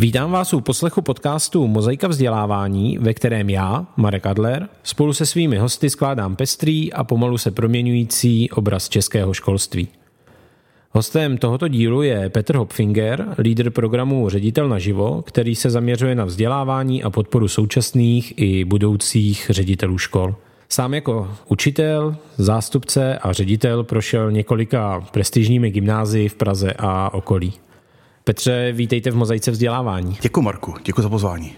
Vítám vás u poslechu podcastu Mozaika vzdělávání, ve kterém já, Marek Adler, spolu se svými hosty skládám pestrý a pomalu se proměňující obraz českého školství. Hostem tohoto dílu je Petr Hopfinger, lídr programu Ředitel naživo, který se zaměřuje na vzdělávání a podporu současných i budoucích ředitelů škol. Sám jako učitel, zástupce a ředitel prošel několika prestižními gymnázii v Praze a okolí. Petře, vítejte v Mozaice vzdělávání. Děkuji Marku, děkuji za pozvání.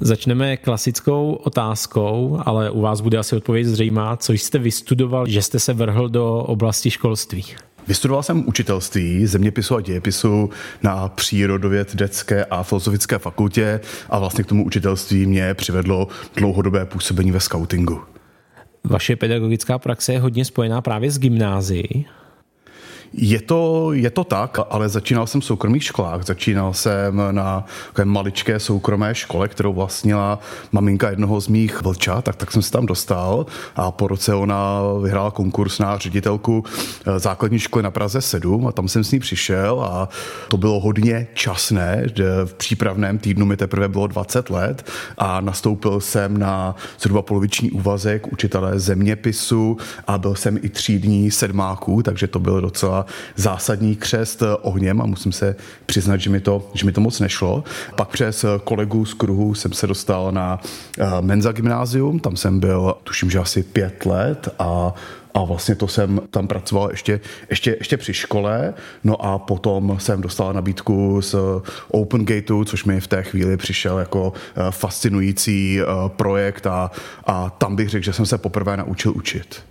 Začneme klasickou otázkou, ale u vás bude asi odpověď zřejmá. Co jste vystudoval, že jste se vrhl do oblasti školství? Vystudoval jsem učitelství, zeměpisu a dějepisu na přírodovědecké a filozofické fakultě a vlastně k tomu učitelství mě přivedlo dlouhodobé působení ve scoutingu. Vaše pedagogická praxe je hodně spojená právě s gymnázií. Je to, je to tak, ale začínal jsem v soukromých školách. Začínal jsem na maličké soukromé škole, kterou vlastnila maminka jednoho z mých vlčat, tak, tak jsem se tam dostal a po roce ona vyhrála konkurs na ředitelku eh, základní školy na Praze 7 a tam jsem s ní přišel a to bylo hodně časné. V přípravném týdnu mi teprve bylo 20 let a nastoupil jsem na zhruba poloviční úvazek učitele zeměpisu a byl jsem i třídní sedmáků, takže to bylo docela zásadní křest ohněm a musím se přiznat, že mi to, že mi to moc nešlo. Pak přes kolegu z kruhu jsem se dostal na eh, Menza gymnázium, tam jsem byl, tuším, že asi pět let a a vlastně to jsem tam pracoval ještě, ještě, ještě při škole, no a potom jsem dostal nabídku z Open Gateu, což mi v té chvíli přišel jako eh, fascinující eh, projekt a, a tam bych řekl, že jsem se poprvé naučil učit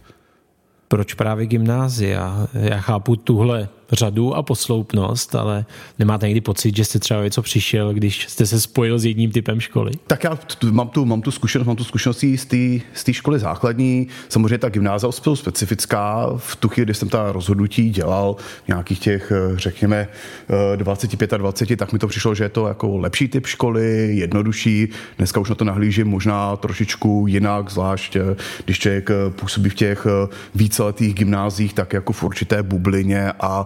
proč právě gymnázia? Já chápu tuhle řadu a posloupnost, ale nemáte někdy pocit, že jste třeba něco přišel, když jste se spojil s jedním typem školy? Tak já mám tu, mám tu zkušenost, mám tu zkušenost z té školy základní. Samozřejmě ta gymnázia jsou specifická. V tu chvíli, kdy jsem ta rozhodnutí dělal nějakých těch, řekněme, 25 a 20, tak mi to přišlo, že je to jako lepší typ školy, jednodušší. Dneska už na to nahlížím možná trošičku jinak, zvlášť když člověk působí v těch víceletých gymnázích, tak jako v určité bublině a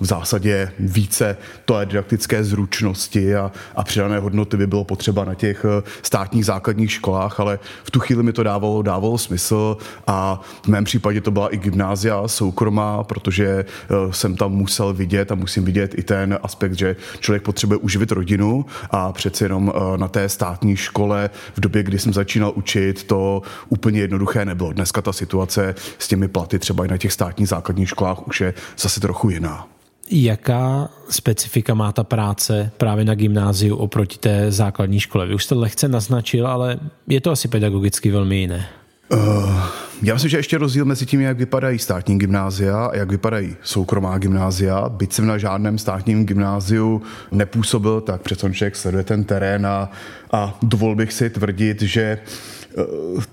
v zásadě více je didaktické zručnosti a, a přidané hodnoty by bylo potřeba na těch eh, státních základních školách, ale v tu chvíli mi to dávalo, dávalo smysl a v mém případě to byla i gymnázia soukromá, protože eh, jsem tam musel vidět a musím vidět i ten aspekt, že člověk potřebuje uživit rodinu a přeci jenom na té státní škole v době, kdy jsem začínal učit, to úplně jednoduché nebylo. Dneska ta situace s těmi platy třeba i na těch státních základních školách už je zase trochu jiná. Jaká specifika má ta práce právě na gymnáziu oproti té základní škole? Vy už jste lehce naznačil, ale je to asi pedagogicky velmi jiné. Uh, já myslím, že ještě rozdíl mezi tím, jak vypadají státní gymnázia a jak vypadají soukromá gymnázia. Byť jsem na žádném státním gymnáziu nepůsobil, tak přece člověk sleduje ten terén a, a dovol bych si tvrdit, že Eh,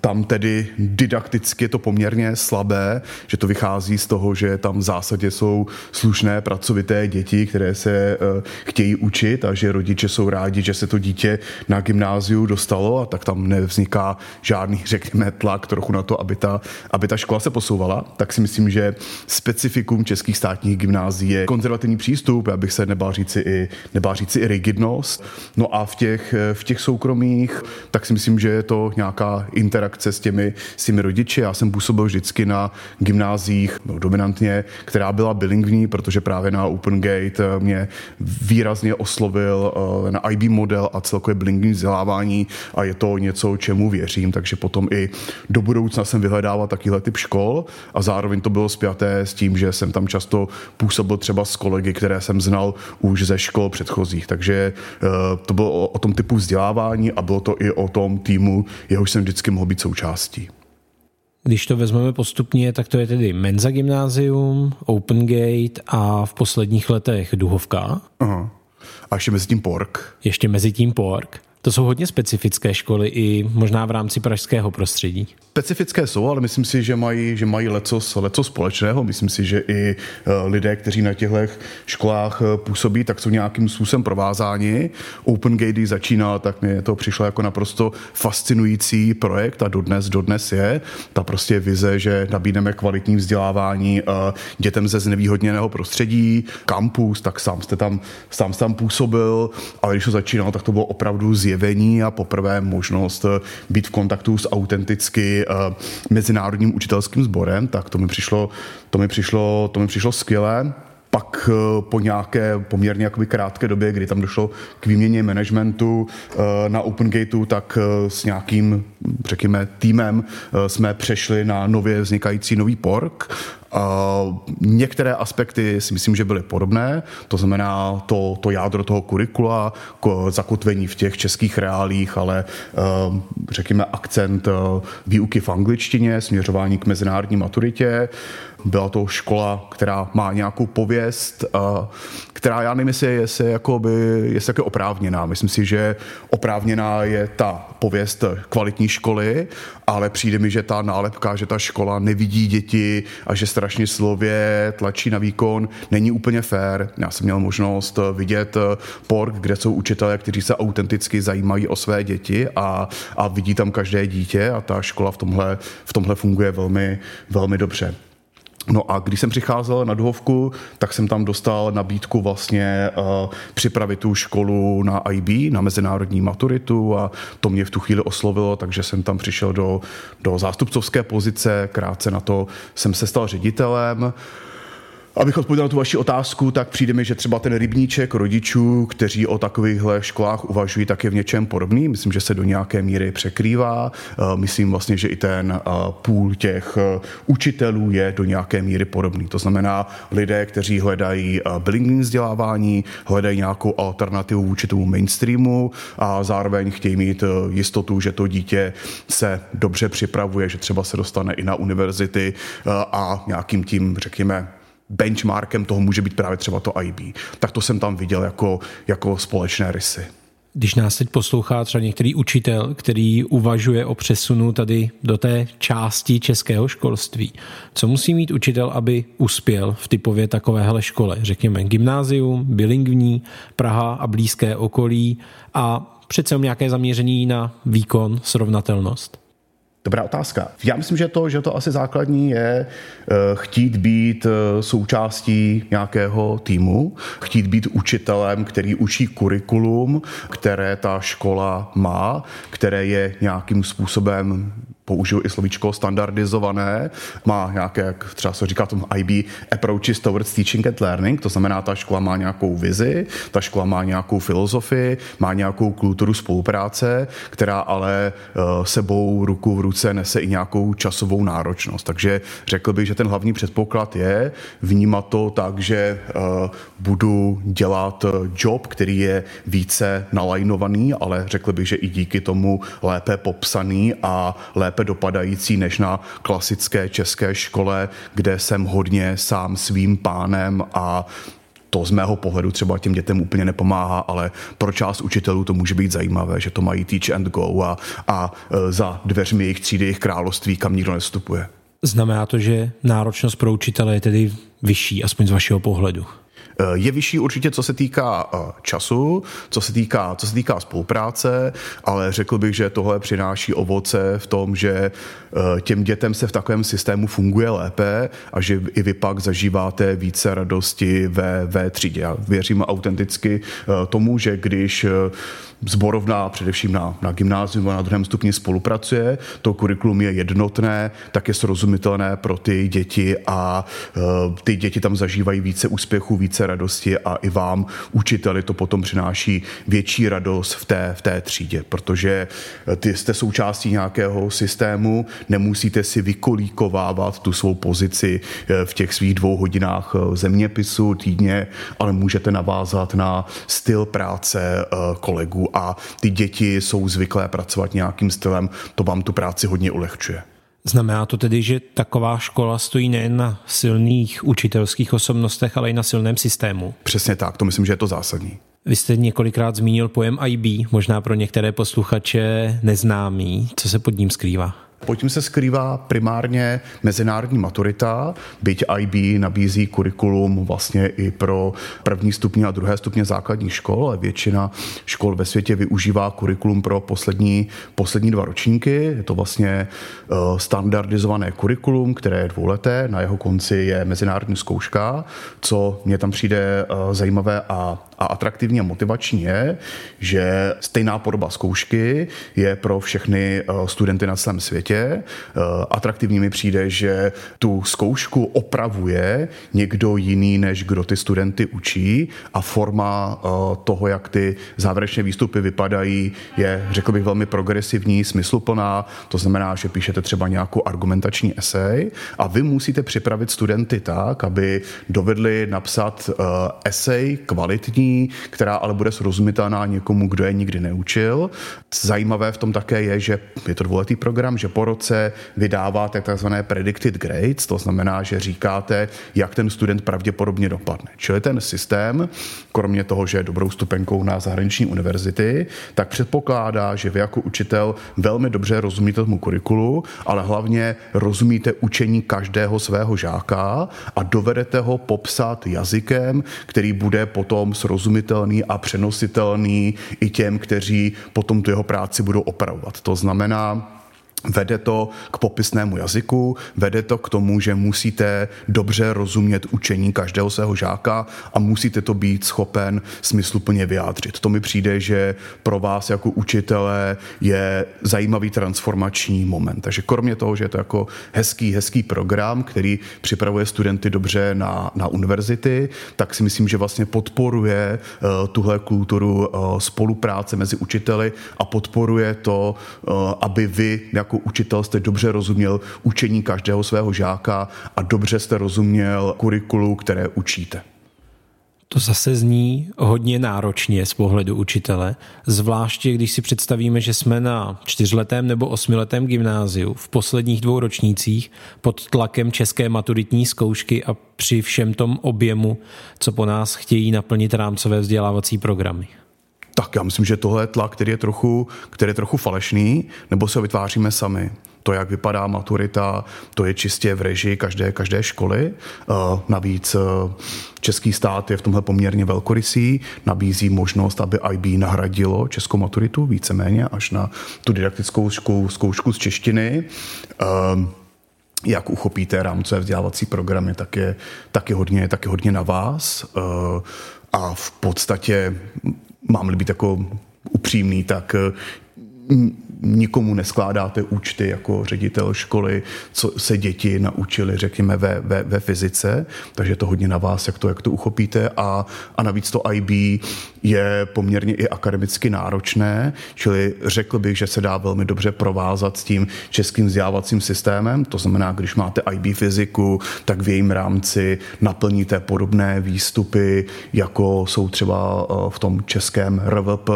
tam tedy didakticky je to poměrně slabé, že to vychází z toho, že tam v zásadě jsou slušné pracovité děti, které se eh, chtějí učit a že rodiče jsou rádi, že se to dítě na gymnáziu dostalo a tak tam nevzniká žádný, řekněme, tlak trochu na to, aby ta, aby ta škola se posouvala. Tak si myslím, že specifikum českých státních gymnázií je konzervativní přístup, abych se nebál říci i, nebál říci i rigidnost. No a v těch, v těch soukromých, tak si myslím, že je to nějaká interakce s těmi, s těmi rodiči. Já jsem působil vždycky na gymnázích, no, dominantně, která byla bilingvní, protože právě na Open Gate eh, mě výrazně oslovil eh, na IB model a celkově bilingvní vzdělávání a je to něco, čemu věřím, takže potom i do budoucna jsem vyhledával takovýhle typ škol a zároveň to bylo spjaté s tím, že jsem tam často působil třeba s kolegy, které jsem znal už ze škol předchozích, takže eh, to bylo o, o tom typu vzdělávání a bylo to i o tom týmu, jehož jsem vždycky mohl být součástí. Když to vezmeme postupně, tak to je tedy Menza Gymnázium, Open Gate a v posledních letech Duhovka. Aha. A ještě mezi tím Pork. Ještě mezi tím Pork. To jsou hodně specifické školy i možná v rámci pražského prostředí. Specifické jsou, ale myslím si, že mají, že mají leco, leco společného. Myslím si, že i eh, lidé, kteří na těchto školách eh, působí, tak jsou nějakým způsobem provázáni. Open Gate, začínal, tak mi to přišlo jako naprosto fascinující projekt a dodnes, dodnes je. Ta prostě vize, že nabídneme kvalitní vzdělávání eh, dětem ze znevýhodněného prostředí, kampus, tak sám jste tam, sám jste tam působil, ale když to začínal, tak to bylo opravdu zjevení a poprvé možnost být v kontaktu s autenticky Eh, mezinárodním učitelským sborem, tak to mi přišlo, to mi přišlo, to mi přišlo skvělé. Pak eh, po nějaké poměrně jakoby krátké době, kdy tam došlo k výměně managementu eh, na OpenGateu, tak s nějakým, řekněme, týmem jsme přešli na nově vznikající nový pork Uh, některé aspekty si myslím, že byly podobné, to znamená to, to jádro toho kurikula, zakotvení v těch českých reálích, ale uh, řekněme akcent uh, výuky v angličtině, směřování k mezinárodní maturitě. Byla to škola, která má nějakou pověst, která já nevím, jestli je, jestli jakoby, jestli je oprávněná. Myslím si, že oprávněná je ta pověst kvalitní školy, ale přijde mi, že ta nálepka, že ta škola nevidí děti a že strašně slově tlačí na výkon, není úplně fair. Já jsem měl možnost vidět pork, kde jsou učitelé, kteří se autenticky zajímají o své děti a, a vidí tam každé dítě a ta škola v tomhle, v tomhle funguje velmi, velmi dobře. No a když jsem přicházel na Duhovku, tak jsem tam dostal nabídku vlastně uh, připravit tu školu na IB, na mezinárodní maturitu a to mě v tu chvíli oslovilo, takže jsem tam přišel do, do zástupcovské pozice, krátce na to jsem se stal ředitelem. Uh, Abych odpověděl na tu vaši otázku, tak přijde mi, že třeba ten rybníček rodičů, kteří o takovýchhle školách uvažují, tak je v něčem podobný. Myslím, že se do nějaké míry překrývá. Eh, myslím vlastně, že i ten eh, půl těch eh, učitelů je do nějaké míry podobný. To znamená lidé, kteří hledají bilingvní vzdělávání, hledají nějakou alternativu vůči tomu mainstreamu a zároveň chtějí mít jistotu, že to dítě se dobře připravuje, že třeba se dostane i na univerzity a nějakým tím, řekněme, benchmarkem toho může být právě třeba to IB. Tak to jsem tam viděl jako, jako společné rysy. Když nás teď poslouchá třeba některý učitel, který uvažuje o přesunu tady do té části českého školství, co musí mít učitel, aby uspěl v typově takovéhle škole? Řekněme gymnázium, bilingvní, Praha a blízké okolí a přece nějaké zaměření na výkon, srovnatelnost. Dobrá otázka. Já myslím, že to, že to asi základní je uh, chtít být uh, součástí nějakého týmu, chtít být učitelem, který učí kurikulum, které ta škola má, které je nějakým způsobem použiju i slovíčko standardizované, má nějaké, jak třeba se říká tomu IB, approaches towards teaching and learning, to znamená, ta škola má nějakou vizi, ta škola má nějakou filozofii, má nějakou kulturu spolupráce, která ale uh, sebou ruku v ruce nese i nějakou časovou náročnost. Takže řekl bych, že ten hlavní předpoklad je vnímat to tak, že uh, budu dělat job, který je více nalajnovaný, ale řekl bych, že i díky tomu lépe popsaný a lépe lépe dopadající než na klasické české škole, kde jsem hodně sám svým pánem a to z mého pohledu třeba těm dětem úplně nepomáhá, ale pro část učitelů to může být zajímavé, že to mají teach and go a, a e, za dveřmi jejich třídy, jejich království, kam nikdo nestupuje. Znamená to, že náročnost pro učitele je tedy vyšší, aspoň z vašeho pohledu? Eh, je vyšší určitě, co se týká eh, času, co se týká, co se týká spolupráce, ale řekl bych, že tohle přináší ovoce v tom, že eh, těm dětem se v takovém systému funguje lépe a že i vy pak zažíváte více radosti ve, ve třídě. Já věřím autenticky tomu, že když zborovna především na, na gymnázium a na druhém stupni spolupracuje, to kurikulum je jednotné, tak je srozumitelné pro ty děti a uh, ty děti tam zažívají více úspěchů, více radosti a i vám, učiteli, to potom přináší větší radost v té, v té třídě, protože e, ty jste součástí nějakého systému, nemusíte si vykolíkovávat tu svou pozici e, v těch svých dvou hodinách zeměpisu týdně, ale můžete navázat na styl práce kolegů a ty děti jsou zvyklé pracovat nějakým stylem, to vám tu práci hodně ulehčuje. Znamená to tedy, že taková škola stojí nejen na silných učitelských osobnostech, ale i na silném systému? Přesně tak, to myslím, že je to zásadní. Vy jste několikrát zmínil pojem IB, možná pro některé posluchače neznámý. Co se pod ním skrývá? Pod tím se skrývá primárně mezinárodní maturita, byť IB nabízí kurikulum vlastně i pro první stupně a druhé stupně základních škol, ale většina škol ve světě využívá kurikulum pro poslední, poslední dva ročníky. Je to vlastně eh, standardizované kurikulum, které je dvouleté, na jeho konci je mezinárodní zkouška. Co mě tam přijde eh, zajímavé a a atraktivní a motivační je, že stejná podoba zkoušky je pro všechny eh, studenty na celém světě. Eh, atraktivní mi přijde, že tu zkoušku opravuje někdo jiný, než kdo ty studenty učí a forma eh, toho, jak ty závěrečné výstupy vypadají, je, řekl bych, velmi progresivní, smysluplná. To znamená, že píšete třeba nějakou argumentační esej a vy musíte připravit studenty tak, aby dovedli napsat esej kvalitní, která ale bude srozumitelná někomu, kdo je nikdy neučil. Zajímavé v tom také je, že je to dvouletý program, že po roce vydáváte tzv. predicted grades, to znamená, že říkáte, jak ten student pravděpodobně dopadne. Čili ten systém, kromě toho, že je dobrou stupenkou na zahraniční univerzity, tak předpokládá, že vy jako učitel velmi dobře rozumíte tomu kurikulu, ale hlavně rozumíte učení každého svého žáka a dovedete ho popsat jazykem, který bude potom srozumitelný srozumitelný a přenositelný i těm, kteří potom tu jeho práci budou opravovat. To znamená, Vede to k popisnému jazyku, vede to k tomu, že musíte dobře rozumět učení každého svého žáka a musíte to být schopen smysluplně vyjádřit. To mi přijde, že pro vás jako učitele je zajímavý transformační moment. Takže kromě toho, že je to jako hezký, hezký program, který připravuje studenty dobře na, na univerzity, tak si myslím, že vlastně podporuje uh, tuhle kulturu uh, spolupráce mezi učiteli a podporuje to, uh, aby vy jako jako učitel jste dobře rozuměl učení každého svého žáka a dobře jste rozuměl kurikulu, které učíte. To zase zní hodně náročně z pohledu učitele, zvláště když si představíme, že jsme na čtyřletém nebo osmiletém gymnáziu v posledních dvou ročnících pod tlakem české maturitní zkoušky a při všem tom objemu, co po nás chtějí naplnit rámcové vzdělávací programy. Tak já myslím, že tohle je tlak, který je trochu, který je trochu falešný, nebo se ho vytváříme sami. To, jak vypadá maturita, to je čistě v režii každé, každé školy. Uh, navíc uh, český stát je v tomhle poměrně velkorysý, nabízí možnost, aby IB nahradilo českou maturitu víceméně až na tu didaktickou zkoušku, z češtiny. Uh, jak uchopíte rámcové vzdělávací programy, tak je, tak je, hodně, tak je hodně na vás. A v podstatě mám-li být jako upřímný, tak nikomu neskládáte účty jako ředitel školy, co se děti naučili, řekněme, ve, ve, ve fyzice, takže to hodně na vás, jak to, jak to uchopíte. A, a navíc to IB je poměrně i akademicky náročné, čili řekl bych, že se dá velmi dobře provázat s tím českým vzdělávacím systémem, to znamená, když máte IB fyziku, tak v jejím rámci naplníte podobné výstupy, jako jsou třeba eh, v tom českém RVP,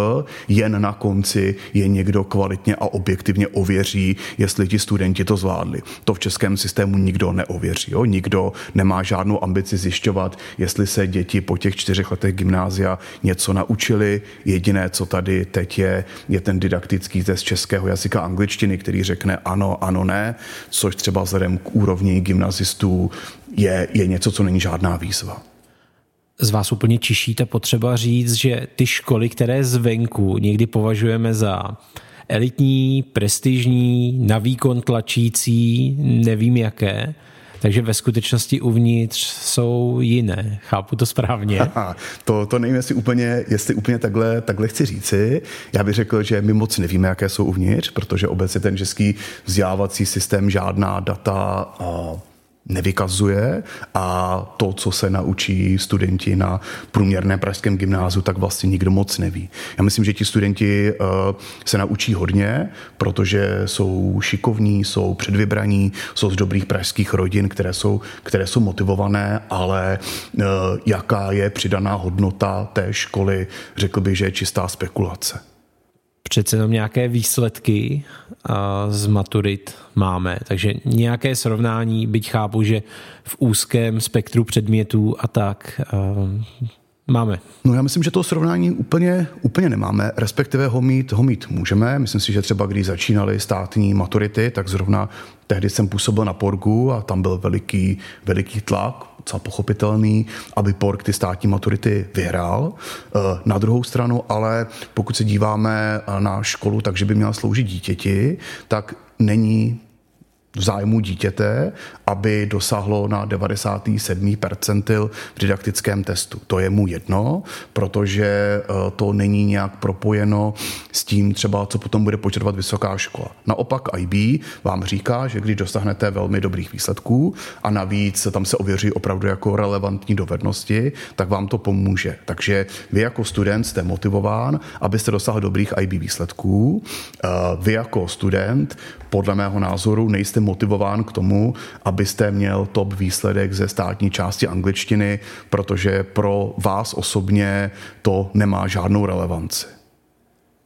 jen na konci je někdo kvalitně kvalitně a objektivně ověří, jestli ti studenti to zvládli. To v českém systému nikdo neověří. Jo? Nikdo nemá žádnou ambici zjišťovat, jestli se děti po těch čtyřech letech gymnázia něco naučili. Jediné, co tady teď je, je ten didaktický test českého jazyka angličtiny, který řekne ano, ano, ne, což třeba vzhledem k úrovni gymnazistů je, je něco, co není žádná výzva z vás úplně čiší ta potřeba říct, že ty školy, které zvenku někdy považujeme za elitní, prestižní, na výkon tlačící, nevím jaké, takže ve skutečnosti uvnitř jsou jiné. Chápu to správně? Aha, to, to nevím, jestli úplně, jestli úplně takhle, takhle chci říci. Já bych řekl, že my moc nevíme, jaké jsou uvnitř, protože obecně ten český vzdělávací systém žádná data nevykazuje a to, co se naučí studenti na průměrné pražském gymnáziu, tak vlastně nikdo moc neví. Já myslím, že ti studenti uh, se naučí hodně, protože jsou šikovní, jsou předvybraní, jsou z dobrých pražských rodin, které jsou, které jsou motivované, ale uh, jaká je přidaná hodnota té školy, řekl bych, že je čistá spekulace přece jenom nějaké výsledky z maturit máme, takže nějaké srovnání, byť chápu, že v úzkém spektru předmětů a tak Máme. No já myslím, že to srovnání úplně, úplně nemáme, respektive ho mít, ho mít můžeme. Myslím si, že třeba když začínaly státní maturity, tak zrovna tehdy jsem působil na Porgu a tam byl veliký, veliký tlak, docela pochopitelný, aby Porg ty státní maturity vyhrál. Eh, na druhou stranu, ale pokud se díváme na školu, takže by měla sloužit dítěti, tak není v zájmu dítěte, aby dosáhlo na 97. percentil v didaktickém testu. To je mu jedno, protože eh, to není nějak propojeno s tím třeba, co potom bude požadovat vysoká škola. Naopak IB vám říká, že když dosáhnete velmi dobrých výsledků a navíc tam se ověří opravdu jako relevantní dovednosti, tak vám to pomůže. Takže vy jako student jste motivován, abyste dosáhl dobrých IB výsledků. Eh, vy jako student podle mého názoru nejste motivován k tomu, abyste měl top výsledek ze státní části angličtiny, protože pro vás osobně to nemá žádnou relevanci.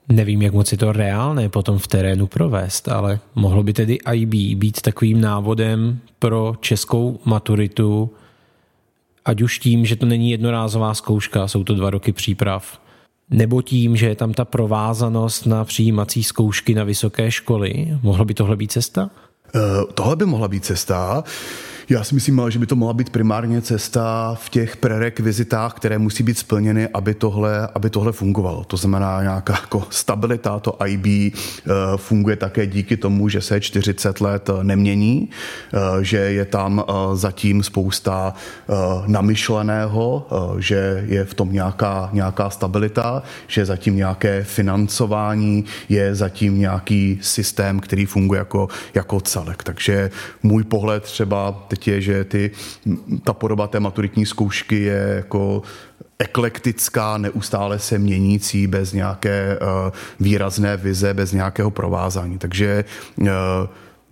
Nevím, jak moc je to reálné potom v terénu provést, ale mohlo by tedy IB být takovým návodem pro českou maturitu, ať už tím, že to není jednorázová zkouška, jsou to dva roky příprav, nebo tím, že je tam ta provázanost na přijímací zkoušky na vysoké školy? Mohlo by tohle být cesta? Uh, tohle by mohla být cesta. Já si myslím, že by to mohla být primárně cesta v těch prerekvizitách, které musí být splněny, aby tohle, aby tohle fungovalo. To znamená nějaká jako stabilita, to IB eh, funguje také díky tomu, že se 40 let eh, nemění, eh, že je tam zatím spousta namyšleného, že je v tom nějaká, nějaká stabilita, že je zatím nějaké financování, je zatím nějaký systém, který funguje jako, jako celek. Takže můj pohled třeba teď je, že ty, ta podoba té maturitní zkoušky je jako eklektická, neustále se měnící, bez nějaké uh, výrazné vize, bez nějakého provázání. Takže uh,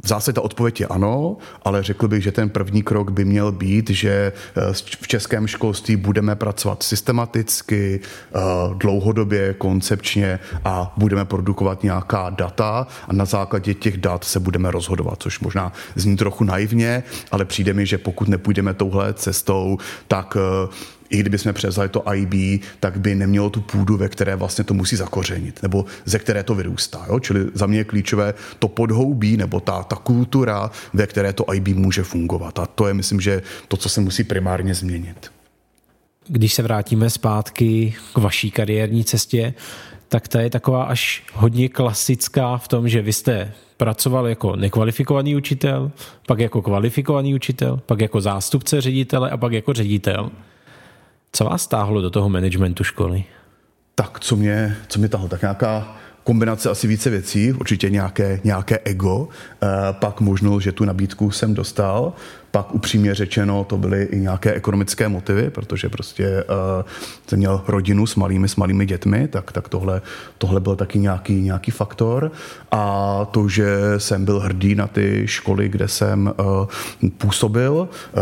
v zásadě ta odpověď je ano, ale řekl bych, že ten první krok by měl být, že eh, v českém školství budeme pracovat systematicky, eh, dlouhodobě, koncepčně a budeme produkovat nějaká data a na základě těch dat se budeme rozhodovat, což možná zní trochu naivně, ale přijde mi, že pokud nepůjdeme touhle cestou, tak eh, i kdyby jsme převzali to IB, tak by nemělo tu půdu, ve které vlastně to musí zakořenit, nebo ze které to vyrůstá. Jo? Čili za mě je klíčové to podhoubí, nebo ta, ta kultura, ve které to IB může fungovat. A to je, myslím, že to, co se musí primárně změnit. Když se vrátíme zpátky k vaší kariérní cestě, tak ta je taková až hodně klasická v tom, že vy jste pracoval jako nekvalifikovaný učitel, pak jako kvalifikovaný učitel, pak jako zástupce ředitele a pak jako ředitel. Co vás stáhlo do toho managementu školy? Tak, co mě, co mě tahlo, tak nějaká kombinace asi více věcí, určitě nějaké, nějaké ego, eh, pak možnost, že tu nabídku jsem dostal, pak upřímně řečeno to byly i nějaké ekonomické motivy, protože prostě uh, jsem měl rodinu s malými, s malými dětmi, tak, tak tohle, tohle byl taky nějaký, nějaký faktor a to, že jsem byl hrdý na ty školy, kde jsem uh, působil uh,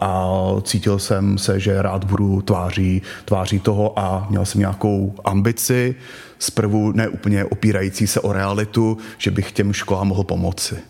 a cítil jsem se, že rád budu tváří, tváří toho a měl jsem nějakou ambici, zprvu ne úplně opírající se o realitu, že bych těm školám mohl pomoci.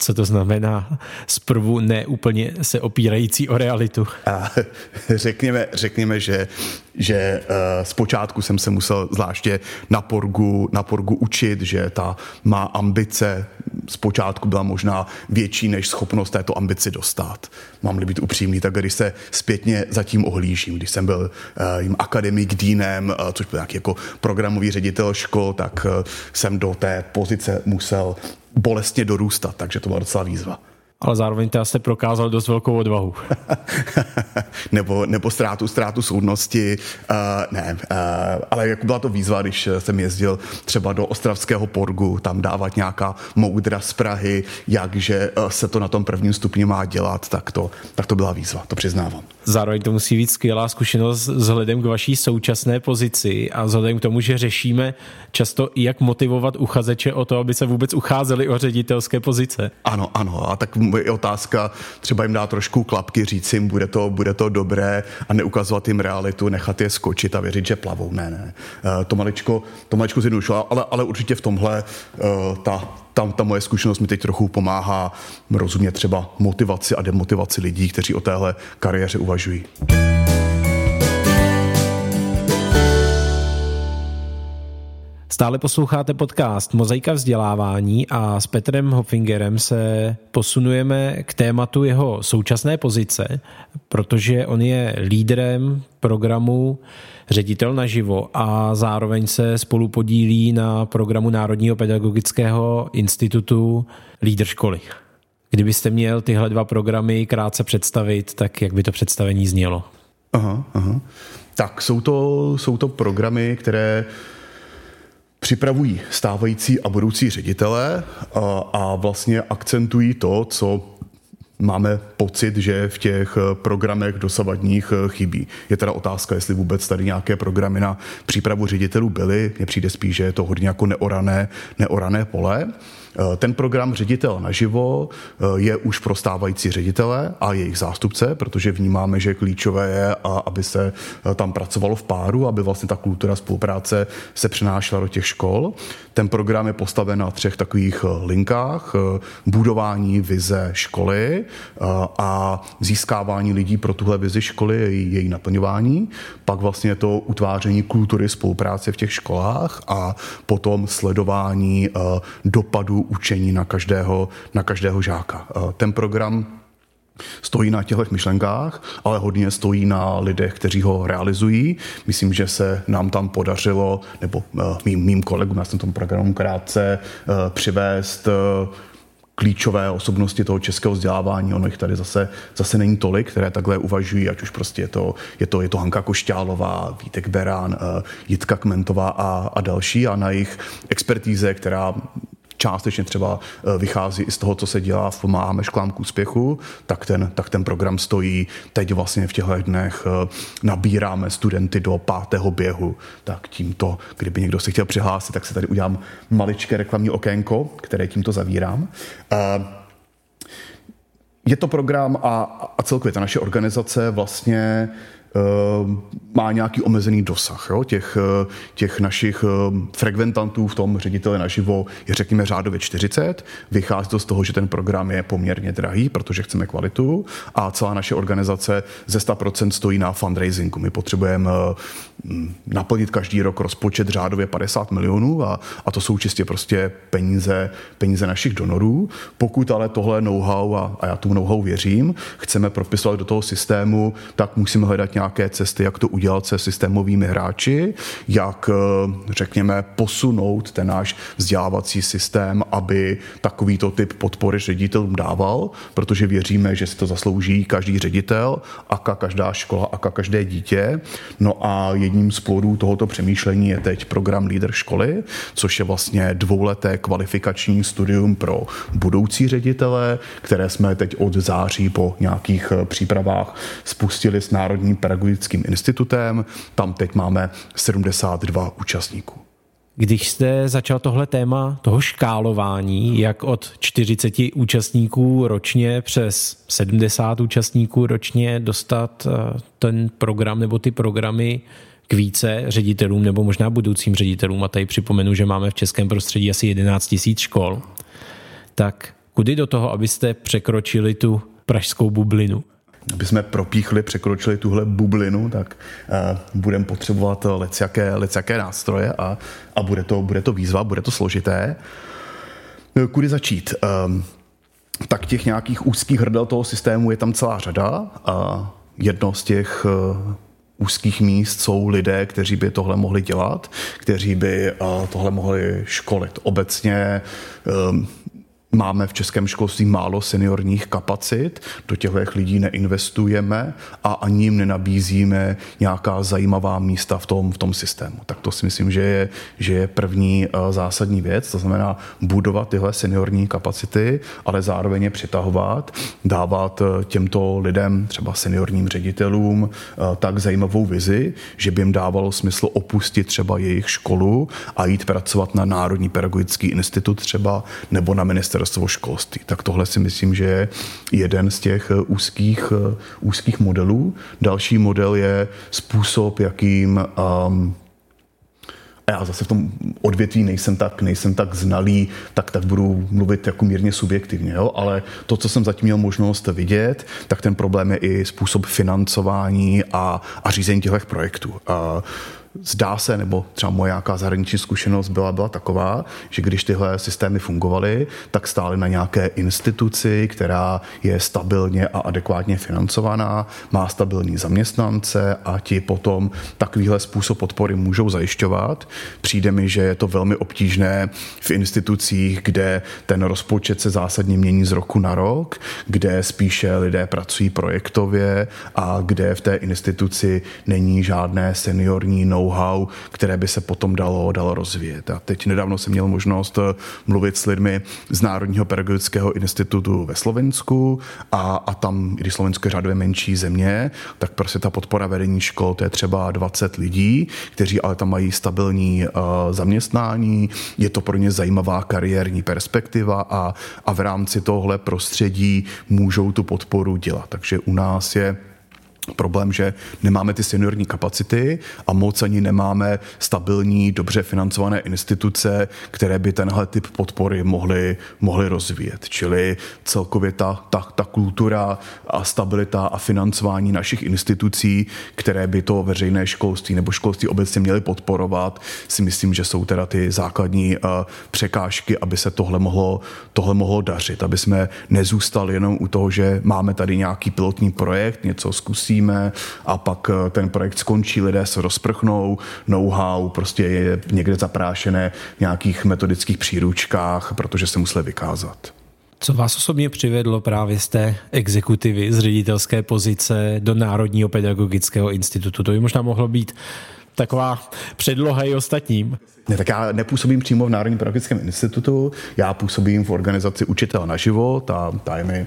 Co to znamená zprvu neúplně se opírající o realitu? A řekněme, řekněme že, že uh, zpočátku jsem se musel zvláště na porgu, na porgu učit, že ta má ambice zpočátku byla možná větší než schopnost této ambici dostat. Mám-li být upřímný, tak když se zpětně zatím ohlížím, když jsem byl uh, jim akademik dínem, uh, což byl nějaký jako programový ředitel škol, tak jsem do té pozice musel bolestně dorůstat, takže to byla docela výzva. Ale zároveň ta jste prokázal dost velkou odvahu. nebo, nebo ztrátu, ztrátu soudnosti. Uh, ne, uh, ale jako byla to výzva, když jsem jezdil třeba do Ostravského porgu, tam dávat nějaká moudra z Prahy, jakže se to na tom prvním stupni má dělat, tak to, tak to byla výzva, to přiznávám. Zároveň to musí být skvělá zkušenost vzhledem k vaší současné pozici a vzhledem k tomu, že řešíme často, jak motivovat uchazeče o to, aby se vůbec ucházeli o ředitelské pozice. Ano, ano. A tak je otázka třeba jim dát trošku klapky, říct jim, bude to, bude to dobré a neukazovat jim realitu, nechat je skočit a věřit, že plavou. Ne, ne. Eh, to maličko, to maličko zjednodušilo, ale, ale určitě v tomhle eh, ta, tam ta moje zkušenost mi teď trochu pomáhá rozumět třeba motivaci a demotivaci lidí, kteří o téhle kariéře uvažují. Stále posloucháte podcast Mozaika vzdělávání a s Petrem Hoffingerem se posunujeme k tématu jeho současné pozice, protože on je lídrem programu Ředitel naživo a zároveň se spolu podílí na programu Národního pedagogického institutu Lídr školy. Kdybyste měl tyhle dva programy krátce představit, tak jak by to představení znělo? Aha, aha. Tak jsou to, jsou to programy, které připravují stávající a budoucí ředitele a, a vlastně akcentují to, co máme pocit, že v těch programech dosavadních chybí. Je teda otázka, jestli vůbec tady nějaké programy na přípravu ředitelů byly. Mně přijde spíš, že je to hodně jako neorané, neorané pole. Eh, ten program ředitel naživo eh, je už pro stávající ředitele a jejich zástupce, protože vnímáme, že klíčové je, aby se eh, tam pracovalo v páru, aby vlastně ta kultura spolupráce se přenášela do těch škol. Ten program je postaven na třech takových linkách. Budování vize školy a získávání lidí pro tuhle vizi školy, její, její naplňování. Pak vlastně to utváření kultury spolupráce v těch školách a potom sledování dopadů učení na každého, na každého žáka. Eh, ten program stojí na těchto myšlenkách, ale hodně stojí na lidech, kteří ho realizují. Myslím, že se nám tam podařilo, nebo eh, mým, mým kolegům, já jsem tom programu krátce, eh, přivést klíčové osobnosti toho českého vzdělávání. Ono jich tady zase, zase není tolik, které takhle uvažují, ať už prostě je to, je to, je to Hanka Košťálová, Vítek Berán, Jitka Kmentová a, a další a na jejich expertíze, která částečně třeba eh, vychází i z toho, co se dělá v Pomáháme školám k úspěchu, tak ten, tak ten program stojí. Teď vlastně v těchto dnech eh, nabíráme studenty do pátého běhu. Tak tímto, kdyby někdo se chtěl přihlásit, tak se tady udělám maličké reklamní okénko, které tímto zavírám. Eh, je to program a, a celkově ta naše organizace vlastně má nějaký omezený dosah. Jo? Těch, eh, těch našich eh, frekventantů v tom řediteli naživo je řekněme řádově 40. Vychází to z toho, že ten program je poměrně drahý, protože chceme kvalitu a celá naše organizace ze 100% stojí na fundraisingu. My potřebujeme naplnit každý rok rozpočet řádově 50 milionů a, a to jsou čistě prostě peníze, peníze našich donorů. Pokud ale tohle know-how, a, a já tomu know-how věřím, chceme propisovat do toho systému, tak musíme hledat nějaké cesty, jak to udělat se systémovými hráči, jak, eh, řekněme, posunout ten náš vzdělávací systém, aby takovýto typ podpory ředitelům dával, protože věříme, že si to zaslouží každý ředitel, aka každá škola, aka každé dítě. No a jedním z plodů tohoto přemýšlení je teď program Líder školy, což je vlastně dvouleté kvalifikační studium pro budoucí ředitele, které jsme teď od září po nějakých eh, přípravách spustili s Národním pedagogickým institutem. Tam teď máme 72 účastníků. Když jste začal tohle téma toho škálování, jak od 40 účastníků ročně přes 70 účastníků ročně dostat eh, ten program nebo ty programy k více ředitelům nebo možná budoucím ředitelům, a tady připomenu, že máme v českém prostředí asi 11 tisíc škol, tak kudy do toho, abyste překročili tu pražskou bublinu? aby jsme propíchli, překročili tuhle bublinu, tak uh, budeme potřebovat leciaké, leciaké nástroje a, a bude, to, bude to výzva, bude to složité. Eh, kudy začít? Um, tak těch nějakých úzkých hrdel toho systému je tam celá řada. A jedno z těch uh, úzkých míst jsou lidé, kteří by tohle mohli dělat, kteří by tohle mohli školit. Obecně um, Máme v českém školství málo seniorních kapacit, do těch lidí neinvestujeme a ani jim nenabízíme nějaká zajímavá místa v tom, v tom systému. Tak to si myslím, že je, že je první uh, zásadní věc, to znamená budovat tyhle seniorní kapacity, ale zároveň je přitahovat, dávat uh, těmto lidem, třeba seniorním ředitelům, uh, tak zajímavou vizi, že by jim dávalo smysl opustit třeba jejich školu a jít pracovat na Národní pedagogický institut třeba nebo na ministerstvo ministerstvo školství. Tak tohle si myslím, že je jeden z těch eh, úzkých, eh, úzkých modelů. Další model je způsob, jakým um, a já zase v tom odvětví nejsem tak, nejsem tak znalý, tak, tak budu mluvit jako mírně subjektivně, jo? ale to, co jsem zatím měl možnost vidět, tak ten problém je i způsob financování a, a řízení těch projektů. A zdá se, nebo třeba moje nějaká zahraniční zkušenost byla, byla taková, že když tyhle systémy fungovaly, tak stály na nějaké instituci, která je stabilně a adekvátně financovaná, má stabilní zaměstnance a ti potom takovýhle způsob podpory můžou zajišťovat. Přijde mi, že je to velmi obtížné v institucích, kde ten rozpočet se zásadně mění z roku na rok, kde spíše lidé pracují projektově a kde v té instituci není žádné seniorní know-how, které by se potom dalo, dalo rozvíjet. A teď nedávno jsem měl možnost eh, mluvit s lidmi z Národního pedagogického institutu ve Slovensku a, a tam, když Slovensko je řádově menší země, tak prostě ta podpora vedení škol, to je třeba 20 lidí, kteří ale tam mají stabilní uh, zaměstnání, je to pro ně zajímavá kariérní perspektiva a, a v rámci tohle prostředí můžou tu podporu dělat. Takže u nás je problém, že nemáme ty seniorní kapacity a moc ani nemáme stabilní, dobře financované instituce, které by tenhle typ podpory mohly, mohly rozvíjet. Čili celkově ta, ta, ta kultura a stabilita a financování našich institucí, které by to veřejné školství nebo školství obecně měly podporovat, si myslím, že jsou teda ty základní uh, překážky, aby se tohle mohlo, tohle mohlo dařit, aby jsme nezůstali jenom u toho, že máme tady nějaký pilotní projekt, něco zkusí zkusíme a pak eh, ten projekt skončí, lidé se rozprchnou, know-how prostě je někde zaprášené v nějakých metodických příručkách, protože se museli vykázat. Co vás osobně přivedlo právě z té exekutivy, z ředitelské pozice do Národního pedagogického institutu? To by možná mohlo být taková předloha i ostatním. Ne, tak já nepůsobím přímo v Národním pedagogickém institutu, já působím v organizaci Učitel na život a ta je mi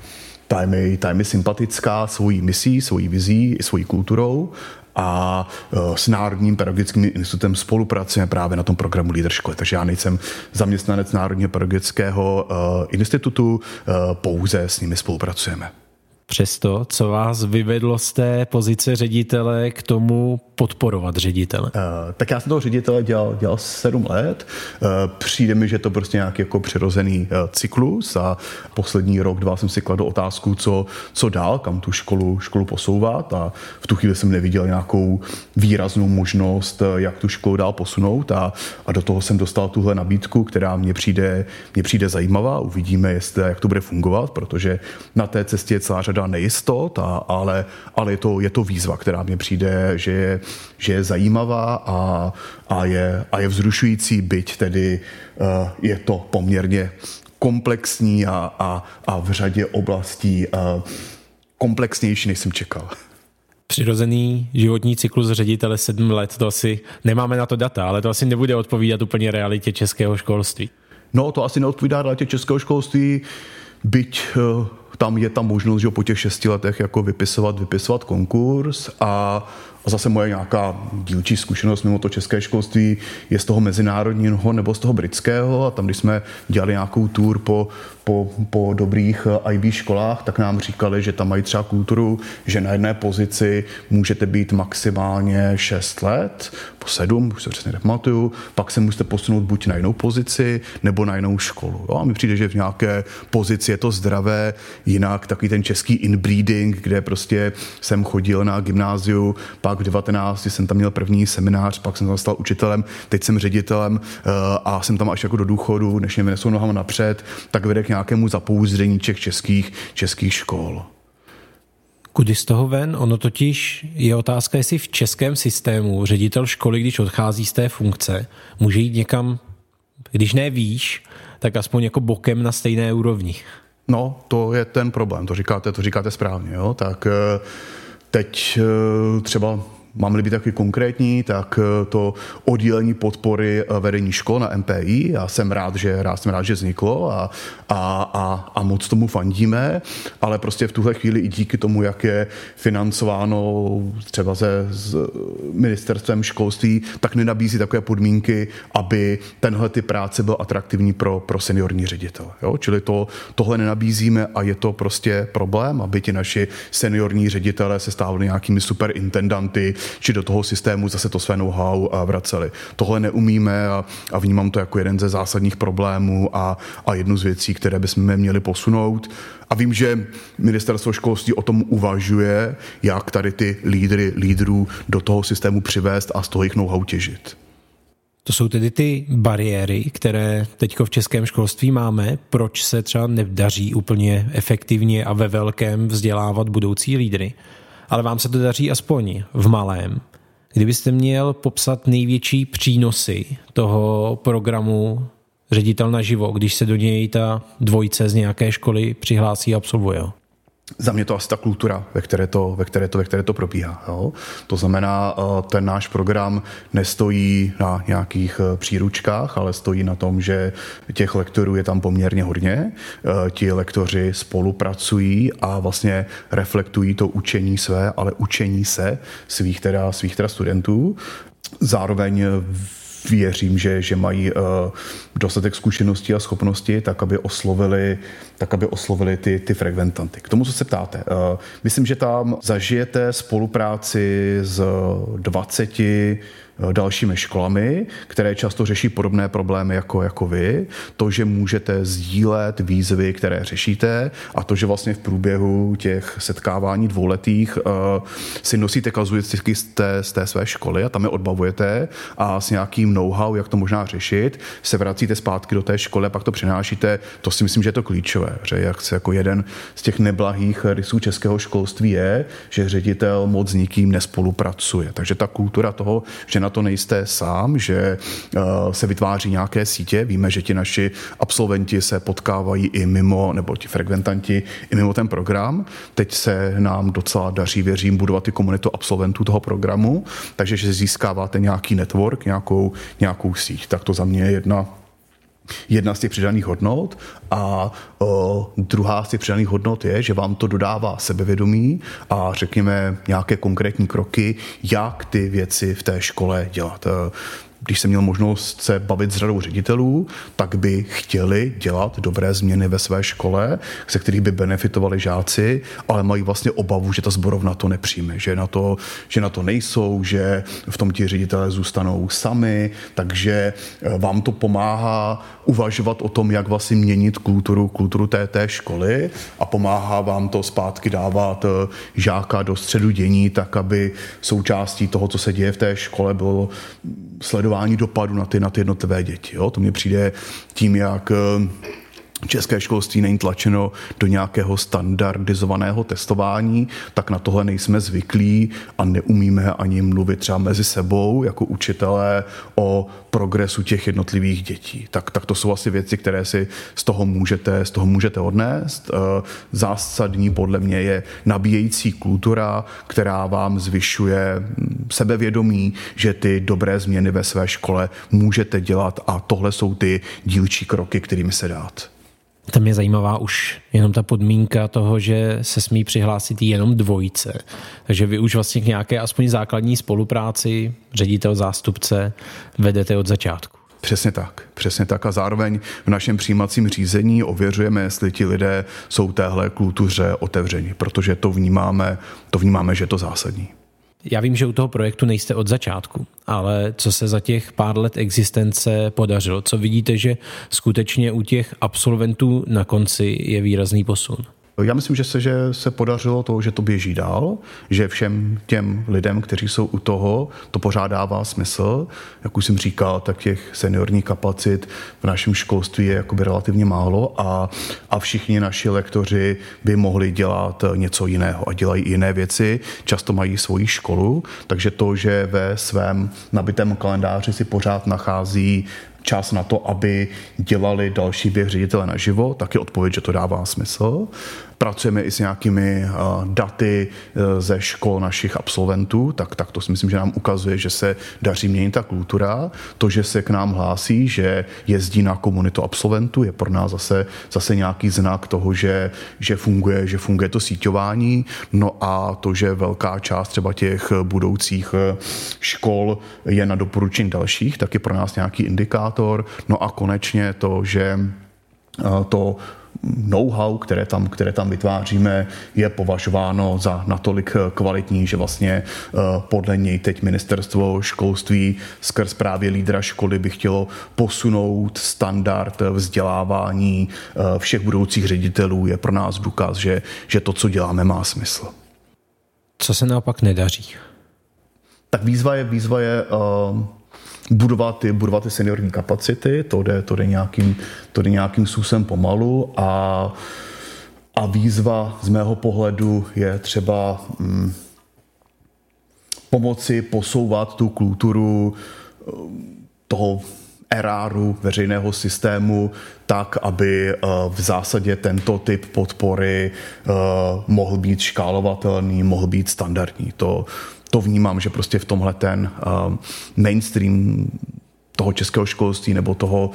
ta je mi, ta je mi sympatická svojí misí, svojí vizí, svojí kulturou a e, s Národním pedagogickým institutem spolupracujeme právě na tom programu Líder školy. Takže já nejsem zaměstnanec Národního pedagogického e, institutu, e, pouze s nimi spolupracujeme. Přesto, co vás vyvedlo z té pozice ředitele k tomu podporovat ředitele? Uh, tak já jsem toho ředitele dělal, dělal sedm let. Uh, přijde mi, že to prostě nějaký jako přirozený uh, cyklus a poslední rok, dva jsem si kladl otázku, co, co dál, kam tu školu, školu posouvat a v tu chvíli jsem neviděl nějakou výraznou možnost, jak tu školu dál posunout a, a do toho jsem dostal tuhle nabídku, která mně přijde, mně přijde zajímavá. Uvidíme, jestli, jak to bude fungovat, protože na té cestě je celá řada nejistot, a, ale, ale je, to, je to výzva, která mně přijde, že je, že je zajímavá a, a, je, a je vzrušující, byť tedy uh, je to poměrně komplexní a, a, a v řadě oblastí uh, komplexnější, než jsem čekal. Přirozený životní cyklus ředitele sedm let, to asi nemáme na to data, ale to asi nebude odpovídat úplně realitě českého školství. No, to asi neodpovídá realitě českého školství, byť uh, tam je ta možnost, že po těch šesti letech jako vypisovat, vypisovat konkurs a a zase moje nějaká dílčí zkušenost mimo to české školství je z toho mezinárodního nebo z toho britského a tam, když jsme dělali nějakou tour po, po, po dobrých eh, IB školách, tak nám říkali, že tam mají třeba kulturu, že na jedné pozici můžete být maximálně 6 let, po 7, už se přesně nepamatuju, pak se musíte posunout buď na jinou pozici, nebo na jinou školu. Jo? A mi přijde, že v nějaké pozici je to zdravé, jinak takový ten český inbreeding, kde prostě jsem chodil na gymnáziu, pak pak v 19 jsem tam měl první seminář, pak jsem tam stal učitelem, teď jsem ředitelem eh, a jsem tam až jako do důchodu, než mě vynesou nohama napřed, tak vede k nějakému zapouzdření těch českých, českých škol. Kudy z toho ven? Ono totiž je otázka, jestli v českém systému ředitel školy, když odchází z té funkce, může jít někam, když ne výš, tak aspoň jako bokem na stejné úrovni. No, to je ten problém, to říkáte, to říkáte správně, jo? tak eh, Teď eh, třeba Mám-li být taky konkrétní, tak eh, to oddělení podpory eh, vedení škol na MPI, já jsem rád, že, rád jsem rád, že vzniklo a, a, a, a moc tomu fandíme, ale prostě v tuhle chvíli i díky tomu, jak je financováno třeba se s ministerstvem školství, tak nenabízí takové podmínky, aby tenhle ty práce byl atraktivní pro, pro seniorní ředitel. Jo? Čili to, tohle nenabízíme a je to prostě problém, aby ti naši seniorní ředitelé se stávali nějakými superintendanty, či do toho systému zase to své know-how vraceli. Tohle neumíme a, a vnímám to jako jeden ze zásadních problémů a, a jednu z věcí, které bychom měli posunout. A vím, že ministerstvo školství o tom uvažuje, jak tady ty lídry, lídrů do toho systému přivést a z toho jich know-how těžit. To jsou tedy ty bariéry, které teď v českém školství máme. Proč se třeba nedaří úplně efektivně a ve velkém vzdělávat budoucí lídry? Ale vám se to daří aspoň v malém. Kdybyste měl popsat největší přínosy toho programu ředitel na živo, když se do něj ta dvojice z nějaké školy přihlásí a absolvuje? Za mě to asi ta kultura, ve které to, ve které to, ve které to probíhá. Jo? To znamená, eh, ten náš program nestojí na nějakých eh, příručkách, ale stojí na tom, že těch lektorů je tam poměrně hodně. Eh, ti lektoři spolupracují a vlastně reflektují to učení své, ale učení se svých teda, svých teda studentů. Zároveň věřím, že, že mají uh, dostatek zkušeností a schopností, tak aby oslovili, tak aby oslovili ty, ty frekventanty. K tomu, co se ptáte. Uh, myslím, že tam zažijete spolupráci s 20 Eh, dalšími školami, které často řeší podobné problémy jako, jako vy. To, že můžete sdílet výzvy, které řešíte a to, že vlastně v průběhu těch setkávání dvouletých uh, si nosíte kazuistiky z té, z té své školy a tam je odbavujete a s nějakým know-how, jak to možná řešit, se vracíte zpátky do té školy a pak to přinášíte. To si myslím, že je to klíčové. Že jak se jako jeden z těch neblahých rysů českého školství je, že ředitel moc s nikým nespolupracuje. Takže ta kultura toho, že na to nejste sám, že eh, se vytváří nějaké sítě. Víme, že ti naši absolventi se potkávají i mimo, nebo ti frekventanti i mimo ten program. Teď se nám docela daří, věřím, budovat i komunitu absolventů toho programu, takže že získáváte nějaký network, nějakou, nějakou síť. Tak to za mě je jedna jedna z těch přidaných hodnot a o, druhá z těch přidaných hodnot je, že vám to dodává sebevědomí a řekněme nějaké konkrétní kroky, jak ty věci v té škole dělat když jsem měl možnost se bavit s řadou ředitelů, tak by chtěli dělat dobré změny ve své škole, se kterých by benefitovali žáci, ale mají vlastně obavu, že ta zborovna to nepřijme, že na to, že na to nejsou, že v tom ti ředitelé zůstanou sami, takže eh, vám to pomáhá uvažovat o tom, jak vlastně měnit kulturu, kulturu té, té školy a pomáhá vám to zpátky dávat eh, žáka do středu dění, tak aby součástí toho, co se děje v té škole, bylo sledování dopadu na ty, na ty jednotlivé děti. Jo? To mně přijde tím, jak eh, české školství není tlačeno do nějakého standardizovaného testování, tak na tohle nejsme zvyklí a neumíme ani mluvit třeba mezi sebou jako učitelé o progresu těch jednotlivých dětí. Tak, tak to jsou asi věci, které si z toho můžete, z toho můžete odnést. Eh, zásadní podle mě je nabíjející kultura, která vám zvyšuje hm, sebevědomí, že ty dobré změny ve své škole můžete dělat a tohle jsou ty dílčí kroky, kterými se dát. Tam je zajímavá už jenom ta podmínka toho, že se smí přihlásit jenom dvojice. Takže vy už vlastně k nějaké aspoň základní spolupráci, ředitel, zástupce, vedete od začátku. Přesně tak, přesně tak. A zároveň v našem přijímacím řízení ověřujeme, jestli ti lidé jsou téhle kultuře otevření, protože to vnímáme, to vnímáme, že je to zásadní. Já vím, že u toho projektu nejste od začátku, ale co se za těch pár let existence podařilo? Co vidíte, že skutečně u těch absolventů na konci je výrazný posun? Já myslím, že se, že se podařilo to, že to běží dál, že všem těm lidem, kteří jsou u toho, to pořád dává smysl. Jak už jsem říkal, tak těch seniorních kapacit v našem školství je jakoby relativně málo a, a všichni naši lektoři by mohli dělat něco jiného a dělají jiné věci. Často mají svoji školu, takže to, že ve svém nabitém kalendáři si pořád nachází čas na to, aby dělali další běh ředitele naživo, tak je odpověď, že to dává smysl. Pracujeme i s nějakými uh, daty uh, ze škol našich absolventů, tak, tak to si myslím, že nám ukazuje, že se daří měnit ta kultura. To, že se k nám hlásí, že jezdí na komunitu absolventů, je pro nás zase, zase nějaký znak toho, že, že, funguje, že funguje to síťování. No a to, že velká část třeba těch budoucích uh, škol je na doporučení dalších, tak je pro nás nějaký indikátor. No a konečně to, že to know-how, které tam, které tam vytváříme, je považováno za natolik kvalitní, že vlastně eh, podle něj teď ministerstvo školství skrz právě lídra školy by chtělo posunout standard vzdělávání eh, všech budoucích ředitelů. Je pro nás důkaz, že, že to, co děláme, má smysl. Co se naopak nedaří? Tak výzva je, výzva je uh, budovat ty, budovat ty seniorní kapacity, to jde, to jde, nějakým, to jde nějakým způsobem pomalu a, a výzva z mého pohledu je třeba mm, pomoci posouvat tu kulturu eh, toho eráru veřejného systému tak, aby eh, v zásadě tento typ podpory eh, mohl být škálovatelný, mohl být standardní. To, to vnímám, že prostě v tomhle ten uh, mainstream toho českého školství nebo toho,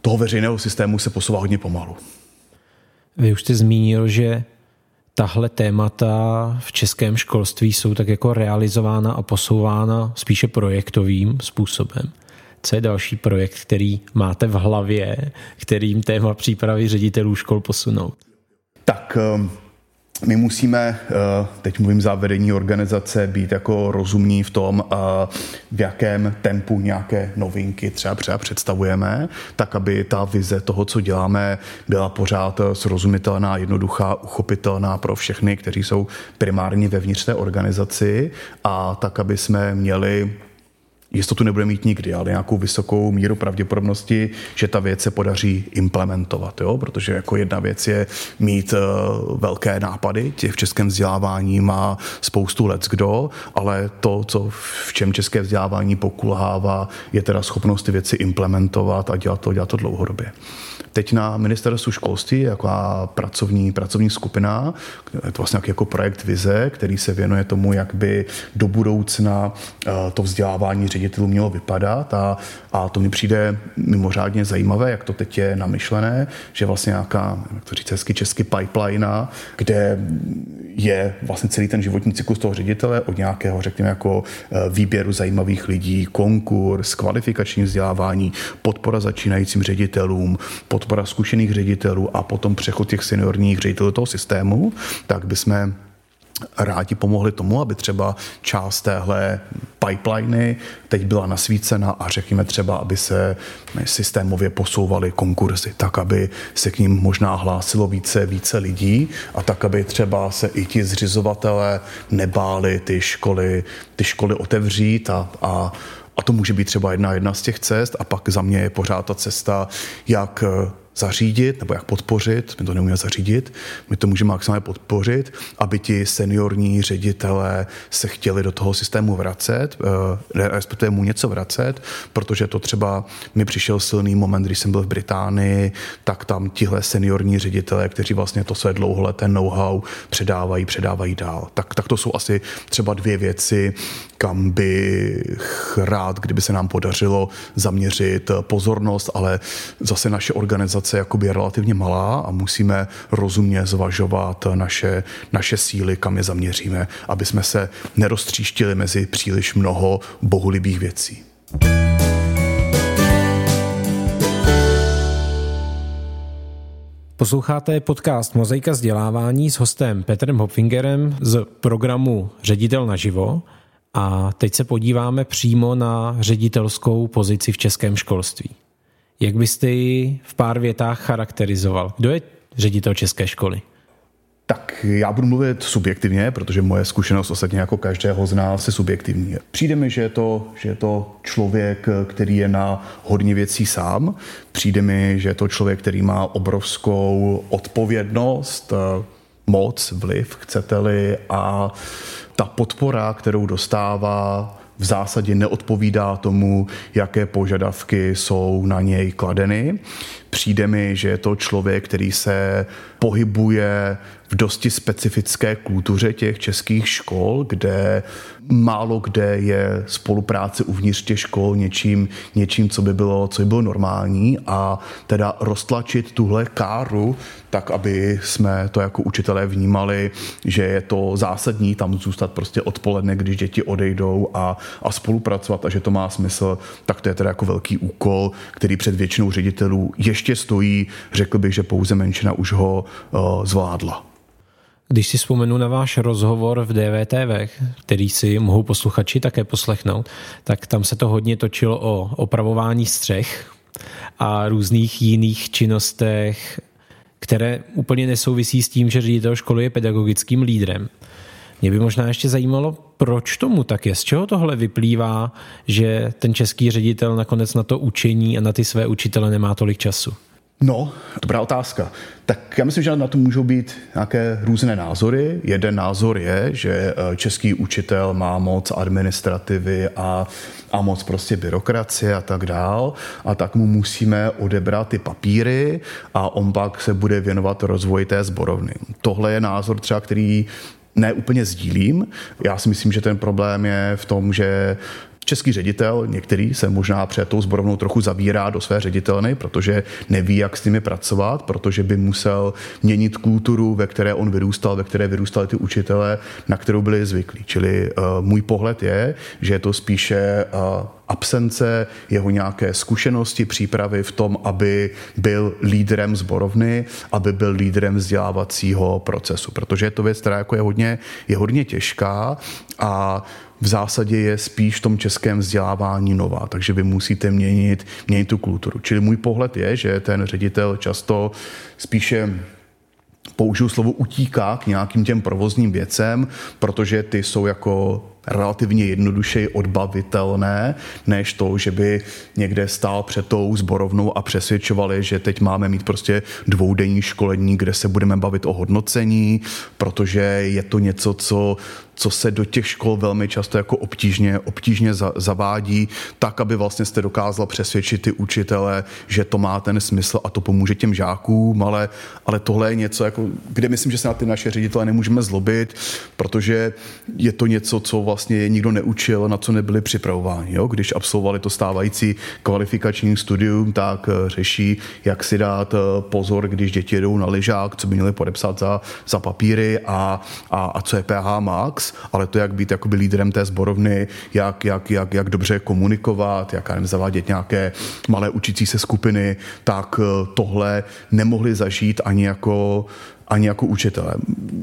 toho veřejného systému se posouvá hodně pomalu. Vy už jste zmínil, že tahle témata v českém školství jsou tak jako realizována a posouvána spíše projektovým způsobem. Co je další projekt, který máte v hlavě, kterým téma přípravy ředitelů škol posunout? Tak um, my musíme, eh, teď mluvím za vedení organizace, být jako rozumní v tom, eh, v jakém tempu nějaké novinky třeba, třeba představujeme, tak aby ta vize toho, co děláme, byla pořád srozumitelná, jednoduchá, uchopitelná pro všechny, kteří jsou primárně vevnitř té organizaci a tak, aby jsme měli jistotu nebude mít nikdy, ale nějakou vysokou míru pravděpodobnosti, že ta věc se podaří implementovat, jo? protože jako jedna věc je mít uh, velké nápady, těch v českém vzdělávání má spoustu let kdo, ale to, co v čem české vzdělávání pokulhává, je teda schopnost ty věci implementovat a dělat to, dělat to dlouhodobě. Teď na ministerstvu školství jako pracovní, pracovní skupina, je to vlastně jako projekt Vize, který se věnuje tomu, jak by do budoucna uh, to vzdělávání ředitelů mělo vypadat. A, a to mi přijde mimořádně zajímavé, jak to teď je namyšlené, že vlastně nějaká, jak to říct hezky, český pipeline, kde je vlastně celý ten životní cyklus toho ředitele od nějakého, řekněme, jako eh, výběru zajímavých lidí, konkurs, kvalifikační vzdělávání, podpora začínajícím ředitelům, podpora zkušených ředitelů a potom přechod těch seniorních ředitelů toho systému, tak bychom rádi pomohli tomu, aby třeba část téhle pipeliny teď byla nasvícena a řekněme třeba, aby se systémově posouvaly konkurzy, tak aby se k ním možná hlásilo více, více lidí a tak, aby třeba se i ti zřizovatelé nebáli ty školy, ty školy otevřít a, a a to může být třeba jedna jedna z těch cest a pak za mě je pořád ta cesta, jak zařídit nebo jak podpořit, my to neumíme zařídit, my to můžeme maximálně podpořit, aby ti seniorní ředitelé se chtěli do toho systému vracet, eh, respektive mu něco vracet, protože to třeba mi přišel silný moment, když jsem byl v Británii, tak tam tihle seniorní ředitelé, kteří vlastně to své dlouholeté know-how předávají, předávají dál. Tak, tak to jsou asi třeba dvě věci, kam bych rád, kdyby se nám podařilo zaměřit pozornost, ale zase naše organizace jakoby je relativně malá a musíme rozumně zvažovat naše, naše síly, kam je zaměříme, aby jsme se neroztříštili mezi příliš mnoho bohulibých věcí. Posloucháte podcast Mozaika vzdělávání s hostem Petrem Hopfingerem z programu Ředitel naživo. A teď se podíváme přímo na ředitelskou pozici v českém školství. Jak byste ji v pár větách charakterizoval? Kdo je ředitel české školy? Tak já budu mluvit subjektivně, protože moje zkušenost ostatně jako každého z nás je subjektivní. Přijde mi, že je, to, že je to člověk, který je na hodně věcí sám. Přijde mi, že je to člověk, který má obrovskou odpovědnost, moc, vliv, chcete-li, a ta podpora, kterou dostává, v zásadě neodpovídá tomu, jaké požadavky jsou na něj kladeny. Přijde mi, že je to člověk, který se pohybuje v dosti specifické kultuře těch českých škol, kde málo kde je spolupráce uvnitř těch škol něčím, něčím co, by bylo, co by bylo normální a teda roztlačit tuhle káru tak, aby jsme to jako učitelé vnímali, že je to zásadní tam zůstat prostě odpoledne, když děti odejdou a, a spolupracovat a že to má smysl, tak to je teda jako velký úkol, který před většinou ředitelů ještě stojí, řekl bych, že pouze menšina už ho zvládla. Když si vzpomenu na váš rozhovor v DVTV, který si mohou posluchači také poslechnout, tak tam se to hodně točilo o opravování střech a různých jiných činnostech, které úplně nesouvisí s tím, že ředitel školy je pedagogickým lídrem. Mě by možná ještě zajímalo, proč tomu tak je, z čeho tohle vyplývá, že ten český ředitel nakonec na to učení a na ty své učitele nemá tolik času. No, dobrá otázka. Tak já myslím, že na to můžou být nějaké různé názory. Jeden názor je, že eh, český učitel má moc administrativy a, a moc prostě byrokracie a tak dál a tak mu musíme odebrat ty papíry a on pak se bude věnovat rozvoji té zborovny. Tohle je názor třeba, který ne úplně sdílím. Já si myslím, že ten problém je v tom, že Český ředitel, některý se možná před tou zborovnou trochu zavírá do své ředitelny, protože neví, jak s nimi pracovat, protože by musel měnit kulturu, ve které on vyrůstal, ve které vyrůstali ty učitele, na kterou byli zvyklí. Čili uh, můj pohled je, že je to spíše uh, absence jeho nějaké zkušenosti, přípravy v tom, aby byl lídrem zborovny, aby byl lídrem vzdělávacího procesu, protože je to věc, která jako je hodně, je hodně těžká a v zásadě je spíš v tom českém vzdělávání nová, takže vy musíte měnit, měnit tu kulturu. Čili můj pohled je, že ten ředitel často spíše použiju slovo utíká k nějakým těm provozním věcem, protože ty jsou jako relativně jednodušeji odbavitelné, než to, že by někde stál před tou zborovnou a přesvědčovali, že teď máme mít prostě dvoudenní školení, kde se budeme bavit o hodnocení, protože je to něco, co co se do těch škol velmi často jako obtížně, obtížně za, zavádí, tak, aby vlastně jste dokázal přesvědčit ty učitele, že to má ten smysl a to pomůže těm žákům, ale, ale tohle je něco, jako, kde myslím, že se na ty naše ředitele nemůžeme zlobit, protože je to něco, co vlastně je nikdo neučil, na co nebyli připravováni. Jo? Když absolvovali to stávající kvalifikační studium, tak eh, řeší, jak si dát eh, pozor, když děti jedou na lyžák, co by měli podepsat za, za papíry a, a, a co je PH Max, ale to, jak být jakoby lídrem té sborovny, jak, jak, jak, jak dobře komunikovat, jak nevím, zavádět nějaké malé učící se skupiny, tak eh, tohle nemohli zažít ani jako ani jako učitele.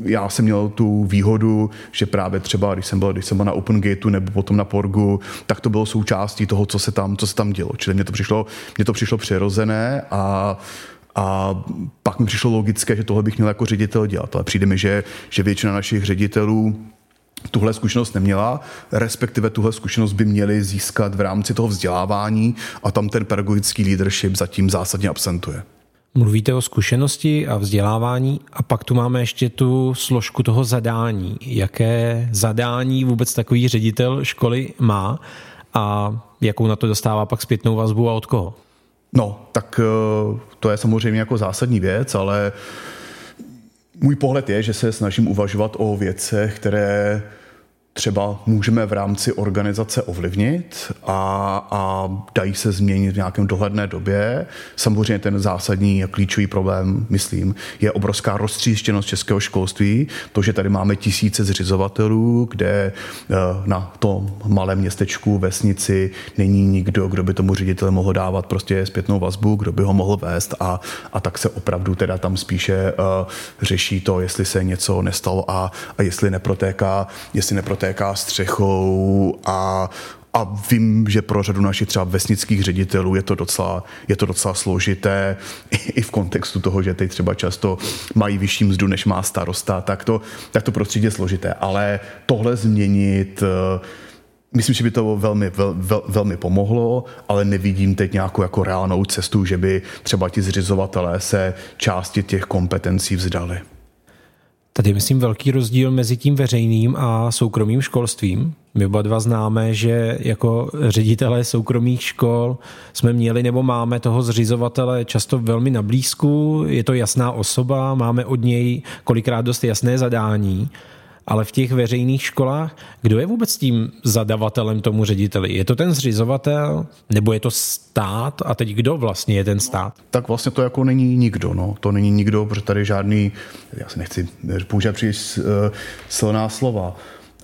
Já jsem měl tu výhodu, že právě třeba, když jsem byl, když jsem byl na Open Gateu nebo potom na Porgu, tak to bylo součástí toho, co se tam, co se tam dělo. Čili mně to přišlo, mně to přišlo přirozené a a pak mi přišlo logické, že tohle bych měl jako ředitel dělat. Ale přijde mi, že, že většina našich ředitelů tuhle zkušenost neměla, respektive tuhle zkušenost by měli získat v rámci toho vzdělávání a tam ten pedagogický leadership zatím zásadně absentuje. Mluvíte o zkušenosti a vzdělávání a pak tu máme ještě tu složku toho zadání. Jaké zadání vůbec takový ředitel školy má a jakou na to dostává pak zpětnou vazbu a od koho? No, tak eh, to je samozřejmě jako zásadní věc, ale můj pohled je, že se snažím uvažovat o věcech, které třeba můžeme v rámci organizace ovlivnit a, a dají se změnit v nějakém dohledné době. Samozřejmě ten zásadní a klíčový problém, myslím, je obrovská roztříštěnost českého školství. To, že tady máme tisíce zřizovatelů, kde eh, na tom malém městečku, vesnici není nikdo, kdo by tomu řediteli mohl dávat prostě zpětnou vazbu, kdo by ho mohl vést a, a tak se opravdu teda tam spíše uh, řeší to, jestli se něco nestalo a, a jestli neprotéká, jestli neprotéká protéká střechou a a vím, že pro řadu našich třeba vesnických ředitelů je to docela, je to docela složité i v kontextu toho, že teď třeba často mají vyšší mzdu, než má starosta, tak to, tak to prostředí je složité. Ale tohle změnit eh, Myslím, že by to velmi, vel, vel, velmi pomohlo, ale nevidím teď nějakou jako reálnou cestu, že by třeba ti zřizovatelé se části těch kompetencí vzdali. Tady myslím velký rozdíl mezi tím veřejným a soukromým školstvím. My oba dva známe, že jako ředitelé soukromých škol jsme měli nebo máme toho zřizovatele často velmi na blízku, je to jasná osoba, máme od něj kolikrát dost jasné zadání ale v těch veřejných školách, kdo je vůbec tím zadavatelem tomu řediteli? Je to ten zřizovatel, nebo je to stát? A teď kdo vlastně je ten stát? Tak vlastně to jako není nikdo, no. To není nikdo, protože tady žádný, já se nechci používat příliš uh, silná slova,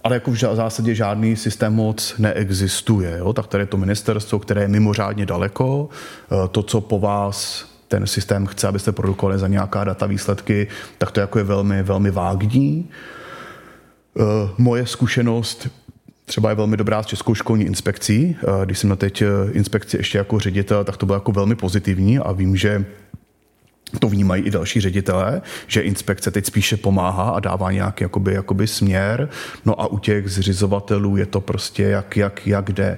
ale jako v zásadě žádný systém moc neexistuje. Jo? Tak tady je to ministerstvo, které je mimořádně daleko. Eh, to, co po vás ten systém chce, abyste produkovali za nějaká data výsledky, tak to jako je velmi, velmi vágní. Moje zkušenost třeba je velmi dobrá s Českou školní inspekcí. Eh, když jsem na teď inspekci ještě jako ředitel, tak to bylo jako velmi pozitivní a vím, že to vnímají i další ředitelé, že inspekce teď spíše pomáhá a dává nějaký jakoby, jakoby směr. No a u těch zřizovatelů je to prostě jak, jak, jak jde.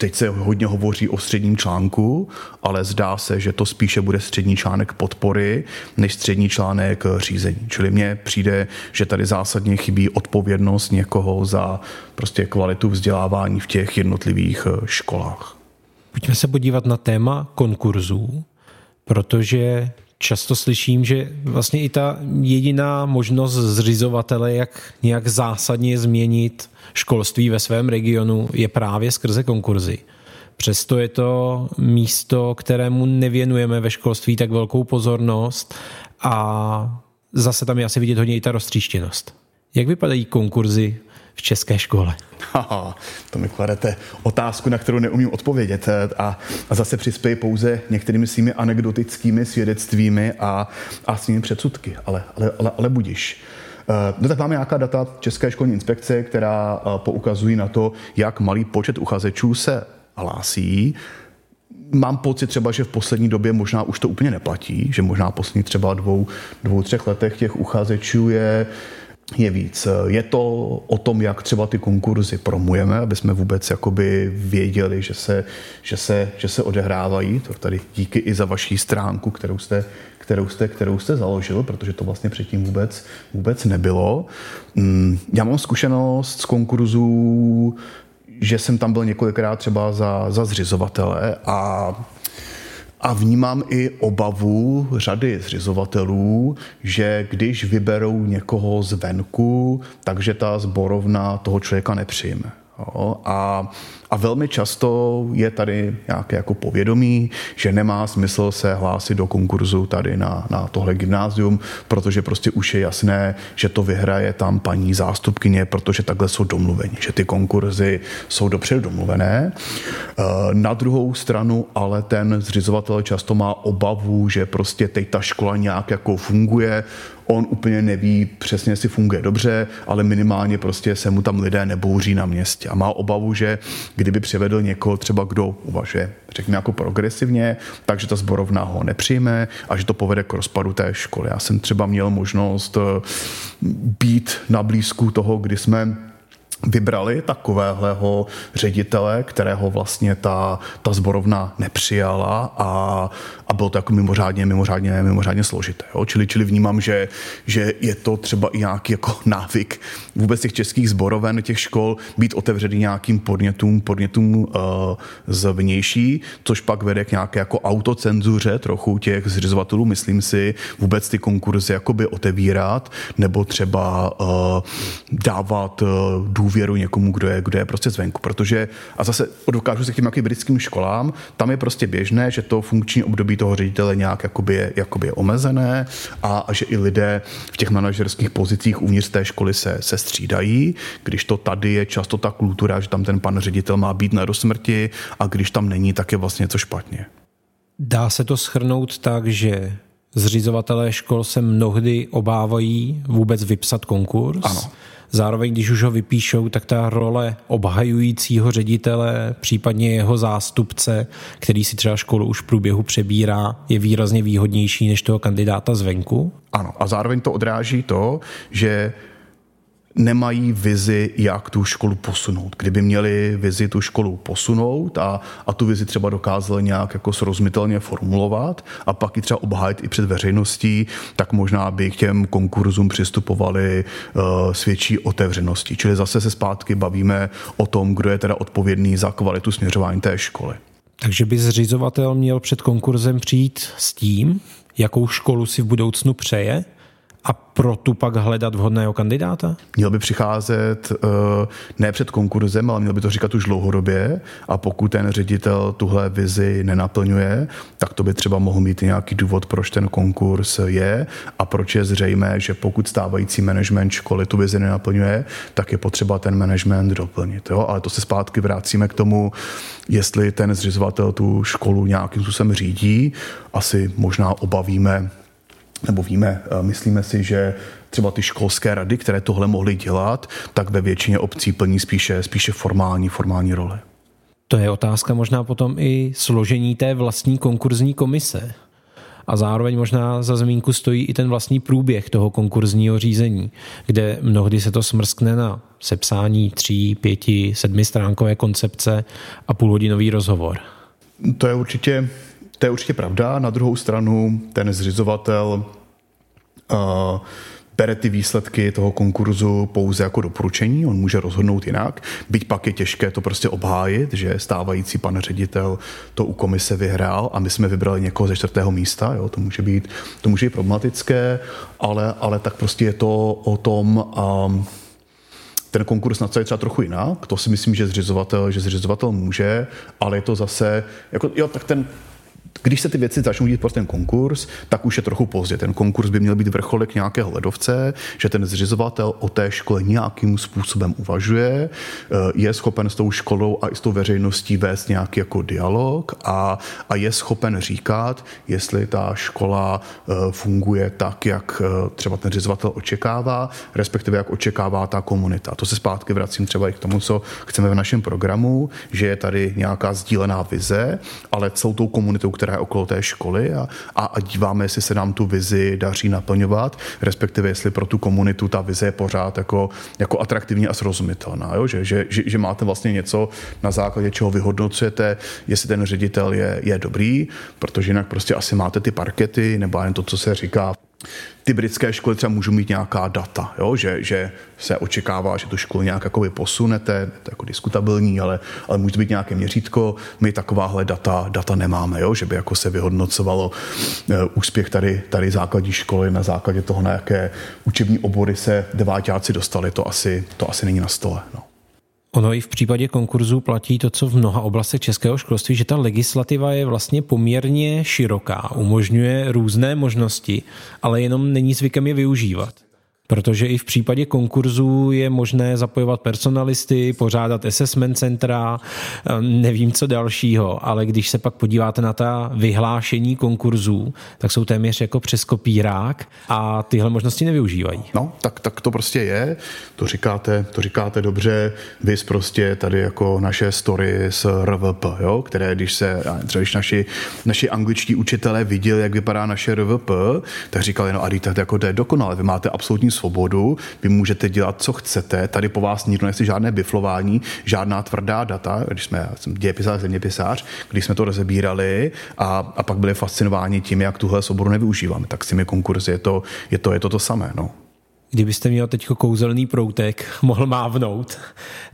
Teď se hodně hovoří o středním článku, ale zdá se, že to spíše bude střední článek podpory, než střední článek řízení. Čili mně přijde, že tady zásadně chybí odpovědnost někoho za prostě kvalitu vzdělávání v těch jednotlivých eh, školách. Pojďme se podívat na téma konkurzů, protože často slyším, že vlastně i ta jediná možnost zřizovatele, jak nějak zásadně změnit školství ve svém regionu, je právě skrze konkurzy. Přesto je to místo, kterému nevěnujeme ve školství tak velkou pozornost a zase tam je asi vidět hodně i ta roztříštěnost. Jak vypadají konkurzy v české škole? Haha, to mi kladete otázku, na kterou neumím odpovědět a, a zase přispěji pouze některými svými anekdotickými svědectvími a, a svými předsudky, ale, ale, ale, ale budiš. Eh, no tak máme nějaká data České školní inspekce, která eh, poukazují na to, jak malý počet uchazečů se hlásí. Mám pocit třeba, že v poslední době možná už to úplně neplatí, že možná poslední třeba dvou, dvou třech letech těch uchazečů je je víc. Je to o tom, jak třeba ty konkurzy promujeme, aby jsme vůbec jakoby věděli, že se, že se, že se odehrávají. To tady díky i za vaší stránku, kterou jste, kterou jste, kterou jste založil, protože to vlastně předtím vůbec, vůbec nebylo. Mm, já mám zkušenost z konkurzů, že jsem tam byl několikrát třeba za, za zřizovatele a a vnímám i obavu řady zřizovatelů, že když vyberou někoho zvenku, takže ta zborovna toho člověka nepřijme. A a velmi často je tady nějaké jako povědomí, že nemá smysl se hlásit do konkurzu tady na, na tohle gymnázium, protože prostě už je jasné, že to vyhraje tam paní zástupkyně, protože takhle jsou domluveni, že ty konkurzy jsou dopředu domluvené. Eh, na druhou stranu ale ten zřizovatel často má obavu, že prostě teď ta škola nějak jako funguje, on úplně neví přesně, jestli funguje dobře, ale minimálně prostě se mu tam lidé nebouří na městě a má obavu, že kdyby přivedl někoho třeba, kdo uvažuje, řekněme jako progresivně, takže ta zborovna ho nepřijme a že to povede k rozpadu té školy. Já jsem třeba měl možnost eh, být na blízku toho, kdy jsme vybrali takovéhleho ředitele, kterého vlastně ta, ta zborovna nepřijala a, a bylo to jako mimořádně, mimořádně, mimořádně složité. Jo? Čili, čili vnímám, že, že je to třeba i nějaký jako návyk vůbec těch českých zboroven, těch škol, být otevřený nějakým podnětům, podnětům uh, z vnější, což pak vede k nějaké jako autocenzuře trochu těch zřizovatelů, myslím si, vůbec ty konkurzy jakoby otevírat, nebo třeba uh, dávat uh, důvěru někomu, kdo je, kdo je prostě zvenku. Protože, a zase dokážu se k těm jakým britským školám, tam je prostě běžné, že to funkční období toho ředitele nějak jakoby je, jakoby je omezené a, a že i lidé v těch manažerských pozicích uvnitř té školy se, se střídají, když to tady je často ta kultura, že tam ten pan ředitel má být na dosmrti a když tam není, tak je vlastně něco špatně. Dá se to schrnout tak, že zřizovatelé škol se mnohdy obávají vůbec vypsat konkurs. Ano. Zároveň, když už ho vypíšou, tak ta role obhajujícího ředitele, případně jeho zástupce, který si třeba školu už v průběhu přebírá, je výrazně výhodnější než toho kandidáta zvenku? Ano, a zároveň to odráží to, že nemají vizi, jak tu školu posunout. Kdyby měli vizi tu školu posunout a, a tu vizi třeba dokázali nějak jako srozumitelně formulovat a pak ji třeba obhájit i před veřejností, tak možná by k těm konkurzům přistupovali uh, s větší otevřeností. Čili zase se zpátky bavíme o tom, kdo je teda odpovědný za kvalitu směřování té školy. Takže by zřizovatel měl před konkurzem přijít s tím, jakou školu si v budoucnu přeje a pro tu pak hledat vhodného kandidáta? Měl by přicházet eh, ne před konkurzem, ale měl by to říkat už dlouhodobě a pokud ten ředitel tuhle vizi nenaplňuje, tak to by třeba mohl mít nějaký důvod, proč ten konkurs je a proč je zřejmé, že pokud stávající management školy tu vizi nenaplňuje, tak je potřeba ten management doplnit. Jo? Ale to se zpátky vracíme k tomu, jestli ten zřizovatel tu školu nějakým způsobem řídí. Asi možná obavíme nebo víme, eh, myslíme si, že třeba ty školské rady, které tohle mohly dělat, tak ve většině obcí plní spíše, spíše formální, formální role. To je otázka možná potom i složení té vlastní konkurzní komise. A zároveň možná za zmínku stojí i ten vlastní průběh toho konkurzního řízení, kde mnohdy se to smrskne na sepsání tří, pěti, sedmi stránkové koncepce a půlhodinový rozhovor. To je určitě to je určitě pravda. Na druhou stranu ten zřizovatel uh, bere ty výsledky toho konkurzu pouze jako doporučení, on může rozhodnout jinak, byť pak je těžké to prostě obhájit, že stávající pan ředitel to u komise vyhrál a my jsme vybrali někoho ze čtvrtého místa, jo, to může být, to může být problematické, ale, ale tak prostě je to o tom, um, ten konkurs na je třeba trochu jinak, to si myslím, že zřizovatel, že zřizovatel může, ale je to zase, jako, jo, tak ten když se ty věci začnou dít pro ten konkurs, tak už je trochu pozdě. Ten konkurs by měl být vrcholek nějakého ledovce, že ten zřizovatel o té škole nějakým způsobem uvažuje, eh, je schopen s tou školou a i s tou veřejností vést nějaký jako dialog a, a je schopen říkat, jestli ta škola eh, funguje tak, jak eh, třeba ten zřizovatel očekává, respektive jak očekává ta komunita. To se zpátky vracím třeba i k tomu, co chceme v našem programu, že je tady nějaká sdílená vize, ale celou tou komunitou, která je okolo té školy a, a, a díváme, jestli se nám tu vizi daří naplňovat, respektive jestli pro tu komunitu ta vize je pořád jako, jako atraktivní a srozumitelná, jo? Že, že, že, že máte vlastně něco, na základě čeho vyhodnocujete, jestli ten ředitel je, je dobrý, protože jinak prostě asi máte ty parkety nebo jen to, co se říká ty britské školy třeba můžou mít nějaká data, jo? Že, že se očekává, že tu školu nějak jako vy posunete, je to jako diskutabilní, ale, ale může být nějaké měřítko. My takováhle data, data nemáme, jo? že by jako se vyhodnocovalo uh, úspěch tady, tady základní školy na základě toho, na jaké učební obory se deváťáci dostali, to asi, to asi není na stole. No. Ono i v případě konkurzu platí to, co v mnoha oblastech českého školství, že ta legislativa je vlastně poměrně široká, umožňuje různé možnosti, ale jenom není zvykem je využívat. Protože i v případě konkurzů je možné zapojovat personalisty, pořádat assessment centra, nevím co dalšího, ale když se pak podíváte na ta vyhlášení konkurzů, tak jsou téměř jako přes kopírák a tyhle možnosti nevyužívají. No, tak, tak to prostě je, to říkáte, to říkáte dobře, vy prostě tady jako naše story z RVP, jo, které když se, třeba když naši, naši angličtí učitelé viděli, jak vypadá naše RVP, tak říkali, no a to jako to je dokonale, vy máte absolutní svobodu, vy můžete dělat, co chcete, tady po vás nikdo nechce žádné biflování, žádná tvrdá data, když jsme, já jsem dějepisář, zeměpisář, když jsme to rozebírali a, a pak byli fascinováni tím, jak tuhle svobodu nevyužíváme, tak s těmi konkurzy je to, je to, je to, to samé. No. Kdybyste měl teď kouzelný proutek, mohl mávnout,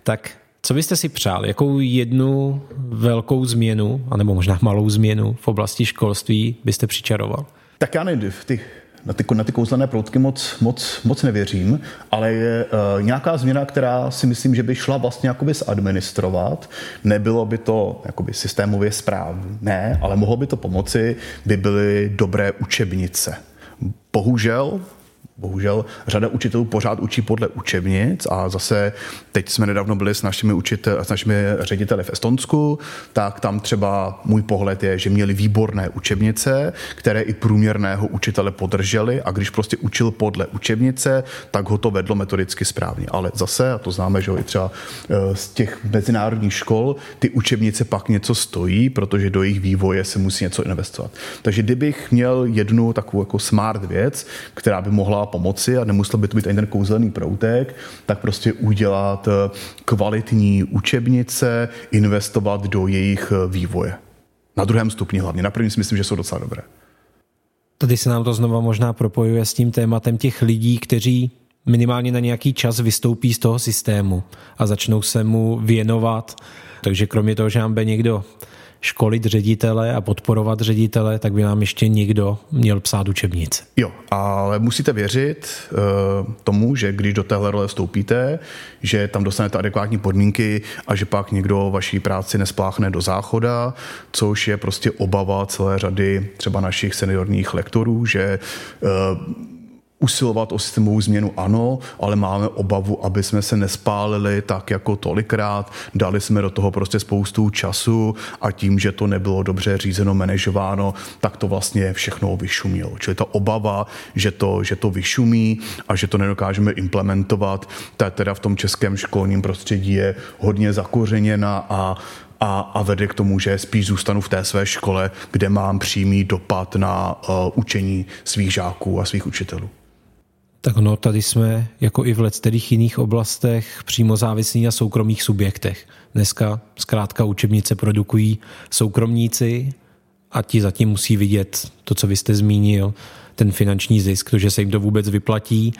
tak co byste si přál? Jakou jednu velkou změnu, anebo možná malou změnu v oblasti školství byste přičaroval? Tak já nevím, v těch na ty, na ty kouzlené proutky moc, moc, moc nevěřím, ale je uh, nějaká změna, která si myslím, že by šla vlastně jakoby zadministrovat. Nebylo by to jakoby systémově správné, ale mohlo by to pomoci, by byly dobré učebnice. Bohužel Bohužel řada učitelů pořád učí podle učebnic a zase teď jsme nedávno byli s našimi, učitel, s našimi řediteli v Estonsku, tak tam třeba můj pohled je, že měli výborné učebnice, které i průměrného učitele podrželi a když prostě učil podle učebnice, tak ho to vedlo metodicky správně. Ale zase, a to známe, že i třeba eh, z těch mezinárodních škol, ty učebnice pak něco stojí, protože do jejich vývoje se musí něco investovat. Takže kdybych měl jednu takovou jako smart věc, která by mohla pomoci a nemusel by to být ani ten kouzelný proutek, tak prostě udělat eh, kvalitní učebnice, investovat do jejich eh, vývoje. Na druhém stupni hlavně. Na prvním si myslím, že jsou docela dobré. Tady se nám to znova možná propojuje s tím tématem těch lidí, kteří minimálně na nějaký čas vystoupí z toho systému a začnou se mu věnovat. Takže kromě toho, že nám bude někdo školit ředitele a podporovat ředitele, tak by nám ještě někdo měl psát učebnice. Jo, ale musíte věřit uh, tomu, že když do téhle role vstoupíte, že tam dostanete adekvátní podmínky a že pak někdo vaší práci nespláchne do záchoda, což je prostě obava celé řady třeba našich seniorních lektorů, že uh, usilovat o systémovou změnu ano, ale máme obavu, aby jsme se nespálili tak jako tolikrát. Dali jsme do toho prostě spoustu času a tím, že to nebylo dobře řízeno, manažováno, tak to vlastně všechno vyšumilo. Čili ta obava, že to, že to vyšumí a že to nedokážeme implementovat, ta teda v tom českém školním prostředí je hodně zakořeněna a a, a vede k tomu, že spíš zůstanu v té své škole, kde mám přímý dopad na uh, učení svých žáků a svých učitelů. Tak no, tady jsme, jako i v leckterých jiných oblastech, přímo závislí na soukromých subjektech. Dneska zkrátka učebnice produkují soukromníci a ti zatím musí vidět to, co vy jste zmínil, ten finanční zisk, to, že se jim to vůbec vyplatí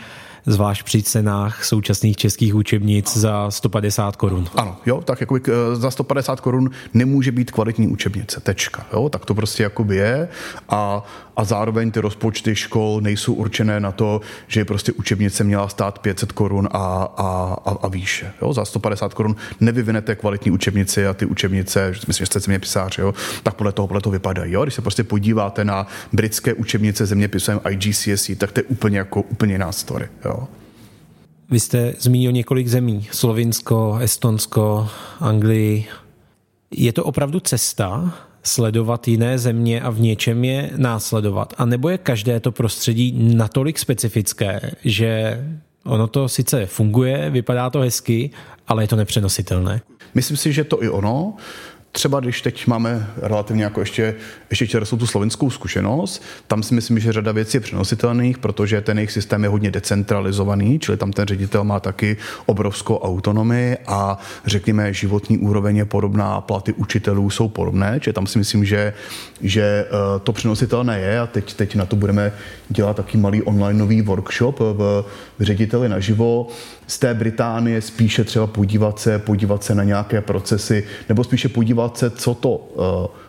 zvlášť při cenách současných českých učebnic za 150 korun. Ano, jo, tak jako za 150 korun nemůže být kvalitní učebnice, tečka, jo, tak to prostě jakoby je a, a zároveň ty rozpočty škol nejsou určené na to, že prostě učebnice měla stát 500 korun a, a, a, a výše, jo, za 150 korun nevyvinete kvalitní učebnici a ty učebnice, myslím, že jste zeměpisář, jo, tak podle toho, podle toho vypadají, jo, když se prostě podíváte na britské učebnice zeměpisem IGCSE, tak to je úplně jako úplně jiná story, jo. Vy jste zmínil několik zemí, Slovinsko, Estonsko, Anglii. Je to opravdu cesta sledovat jiné země a v něčem je následovat? A nebo je každé to prostředí natolik specifické, že ono to sice funguje, vypadá to hezky, ale je to nepřenositelné? Myslím si, že to i ono třeba když teď máme relativně jako ještě, ještě čerstvou tu slovenskou zkušenost, tam si myslím, že řada věcí je přenositelných, protože ten jejich systém je hodně decentralizovaný, čili tam ten ředitel má taky obrovskou autonomii a řekněme, životní úroveň je podobná, platy učitelů jsou podobné, čili tam si myslím, že, že eh, to přenositelné je. A teď, teď na to budeme dělat taky malý online nový workshop v, v řediteli naživo, z té Británie spíše třeba podívat se, podívat se na nějaké procesy, nebo spíše podívat se, co to uh,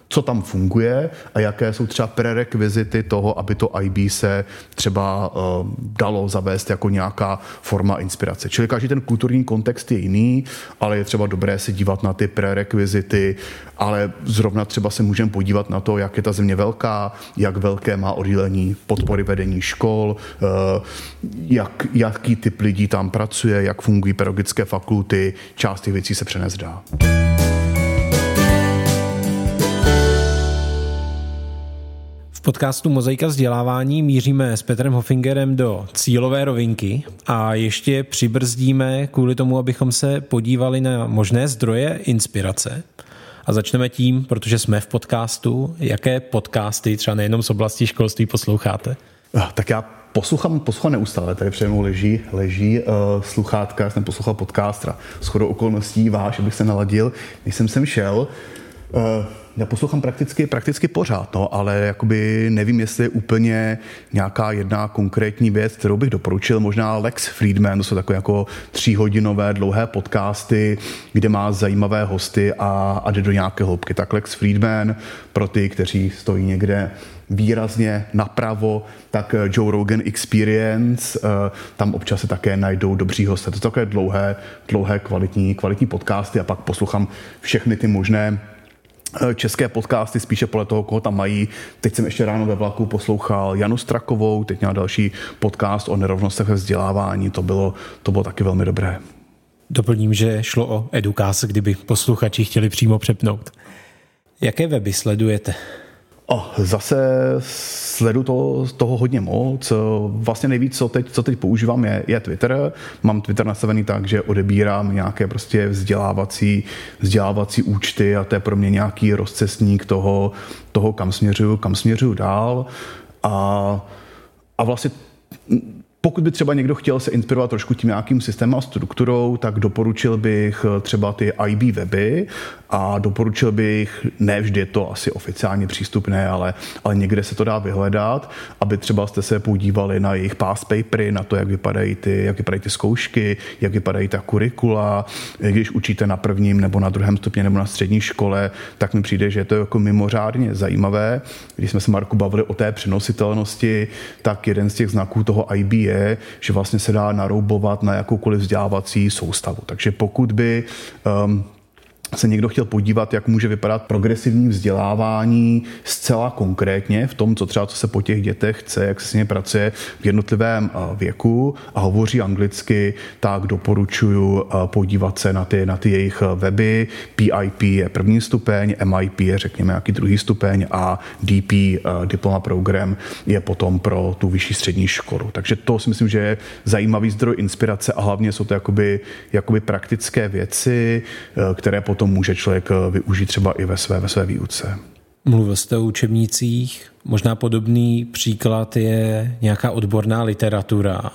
co tam funguje a jaké jsou třeba prerekvizity toho, aby to IB se třeba uh, dalo zavést jako nějaká forma inspirace. Čili každý ten kulturní kontext je jiný, ale je třeba dobré se dívat na ty prerekvizity, ale zrovna třeba se můžeme podívat na to, jak je ta země velká, jak velké má oddělení podpory vedení škol, uh, jak, jaký typ lidí tam pracuje, jak fungují pedagogické fakulty, část těch věcí se přenes podcastu Mozaika vzdělávání míříme s Petrem Hoffingerem do cílové rovinky a ještě přibrzdíme kvůli tomu, abychom se podívali na možné zdroje inspirace. A začneme tím, protože jsme v podcastu, jaké podcasty, třeba nejenom z oblasti školství, posloucháte? Tak já poslouchám, poslouchám neustále, tady přede mnou leží, leží uh, sluchátka, jsem poslouchal podcastra. Shodou okolností váš, abych se naladil, když jsem sem šel, uh, já poslouchám prakticky, prakticky pořád, no, ale jakoby nevím, jestli je úplně nějaká jedna konkrétní věc, kterou bych doporučil. Možná Lex Friedman, to jsou takové jako tříhodinové dlouhé podcasty, kde má zajímavé hosty a, a jde do nějaké hloubky. Tak Lex Friedman, pro ty, kteří stojí někde výrazně napravo, tak Joe Rogan Experience, eh, tam občas se také najdou dobří hosté. To jsou takové dlouhé, dlouhé kvalitní, kvalitní podcasty a pak poslouchám všechny ty možné Eh, české podcasty, spíše podle toho, koho tam mají. Teď jsem ještě ráno ve vlaku poslouchal Janu Strakovou, teď měl další podcast o nerovnostech ve vzdělávání, to bylo, to bylo taky velmi dobré. Doplním, že šlo o edukace, kdyby posluchači chtěli přímo přepnout. Jaké weby sledujete? Oh, zase sledu to, toho hodně moc. Vlastně nejvíc, co teď, co teď používám, je, je Twitter. Mám Twitter nastavený tak, že odebírám nějaké prostě vzdělávací, vzdělávací účty a to je pro mě nějaký rozcestník toho, toho kam směřuju, kam směřuju dál. A, a vlastně pokud by třeba někdo chtěl se inspirovat trošku tím nějakým systémem a strukturou, tak doporučil bych třeba ty IB weby a doporučil bych, ne vždy je to asi oficiálně přístupné, ale, ale někde se to dá vyhledat, aby třeba jste se podívali na jejich past papery, na to, jak vypadají ty, jak vypadají ty zkoušky, jak vypadají ta kurikula, když učíte na prvním nebo na druhém stupni nebo na střední škole, tak mi přijde, že je to jako mimořádně zajímavé. Když jsme se Marku bavili o té přenositelnosti, tak jeden z těch znaků toho IB je, že vlastně se dá naroubovat na jakoukoliv vzdělávací soustavu. Takže pokud by um, se někdo chtěl podívat, jak může vypadat progresivní vzdělávání zcela konkrétně v tom, co třeba co se po těch dětech chce, jak se s nimi pracuje v jednotlivém věku a hovoří anglicky, tak doporučuji podívat se na ty, na ty jejich weby. PIP je první stupeň, MIP je řekněme nějaký druhý stupeň a DP, diploma program, je potom pro tu vyšší střední školu. Takže to si myslím, že je zajímavý zdroj inspirace a hlavně jsou to jakoby, jakoby praktické věci, které potom to může člověk eh, využít třeba i ve své, ve své výuce. Mluvil jste o učebnicích, možná podobný příklad je nějaká odborná literatura,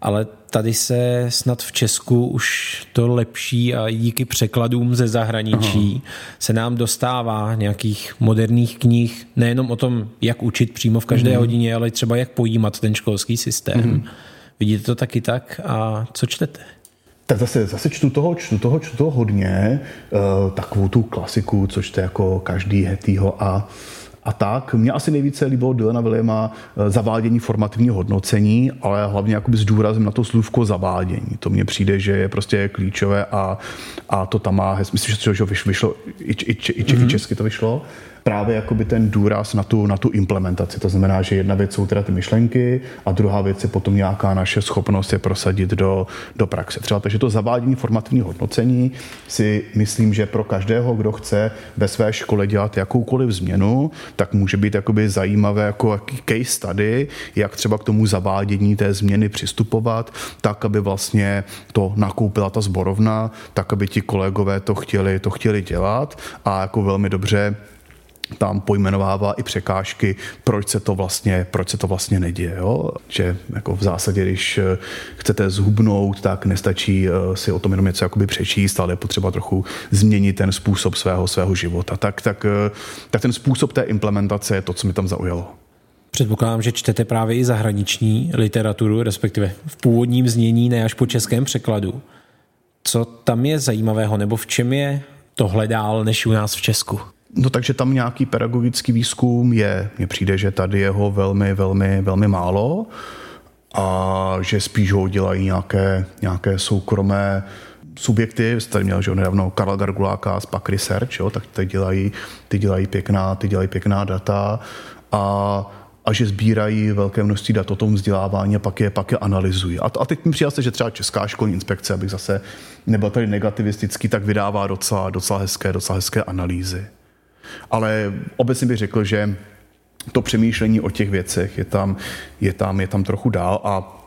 ale tady se snad v Česku už to lepší a díky překladům ze zahraničí Aha. se nám dostává nějakých moderních knih, nejenom o tom, jak učit přímo v každé mm. hodině, ale třeba jak pojímat ten školský systém. Mm. Vidíte to taky tak a co čtete? Tak zase, zase čtu toho, čtu toho, čtu toho hodně, uh, takovou tu klasiku, což to jako každý hetýho a a tak. Mně asi nejvíce líbilo Dylana Williama eh, zavádění formativního hodnocení, ale hlavně jakoby s důrazem na to slůvko zavádění. To mně přijde, že je prostě klíčové a, a to tam má, myslím, že to vyšlo, i, i, i, i, i česky to vyšlo, právě jakoby ten důraz na tu, na tu implementaci. To znamená, že jedna věc jsou teda ty myšlenky a druhá věc je potom nějaká naše schopnost je prosadit do, do praxe. Třeba takže to zavádění formativního hodnocení si myslím, že pro každého, kdo chce ve své škole dělat jakoukoliv změnu, tak může být jakoby zajímavé jako case study, jak třeba k tomu zavádění té změny přistupovat, tak, aby vlastně to nakoupila ta zborovna, tak, aby ti kolegové to chtěli, to chtěli dělat a jako velmi dobře tam pojmenovává i překážky, proč se to vlastně, proč se to vlastně neděje. Jo? Že jako v zásadě, když eh, chcete zhubnout, tak nestačí eh, si o tom jenom něco jakoby přečíst, ale je potřeba trochu změnit ten způsob svého, svého života. Tak, tak, eh, tak ten způsob té implementace je to, co mi tam zaujalo. Předpokládám, že čtete právě i zahraniční literaturu, respektive v původním znění, ne až po českém překladu. Co tam je zajímavého, nebo v čem je tohle dál než u nás v Česku? No takže tam nějaký pedagogický výzkum je. Mně přijde, že tady je ho velmi, velmi, velmi málo a že spíš ho dělají nějaké, nějaké soukromé subjekty, jste tady měl že nedávno Karla Garguláka z Pack Research, jo, tak ty dělají, ty dělají pěkná, ty dělají pěkná data a a že sbírají velké množství dat o tom vzdělávání a pak je, pak je analyzují. A, a teď mi přijde, že třeba Česká školní inspekce, abych zase nebyl tady negativistický, tak vydává docela, docela, hezké, docela hezké analýzy. Ale obecně bych řekl, že to přemýšlení o těch věcech je tam, je tam, je tam trochu dál a,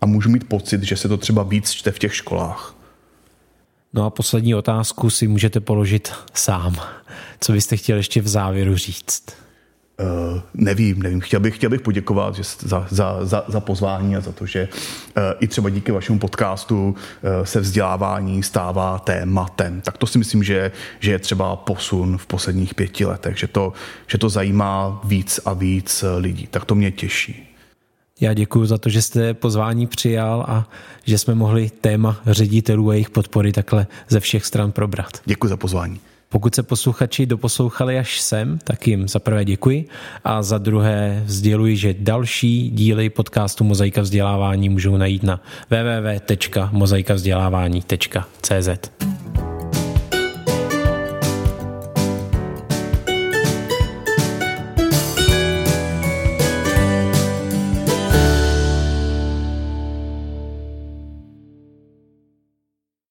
a můžu mít pocit, že se to třeba víc čte v těch školách. No a poslední otázku si můžete položit sám. Co byste chtěl ještě v závěru říct? Uh, nevím, nevím. Chtěl bych, chtěl bych poděkovat že za, za, za, za pozvání a za to, že uh, i třeba díky vašemu podcastu uh, se vzdělávání stává tématem. Tak to si myslím, že, že je třeba posun v posledních pěti letech, že to, že to zajímá víc a víc lidí. Tak to mě těší. Já děkuji za to, že jste pozvání přijal a že jsme mohli téma ředitelů a jejich podpory takhle ze všech stran probrat. Děkuji za pozvání. Pokud se posluchači doposlouchali až sem, tak jim za prvé děkuji a za druhé sděluji, že další díly podcastu Mozaika vzdělávání můžou najít na www.mozaikavzdělávání.cz.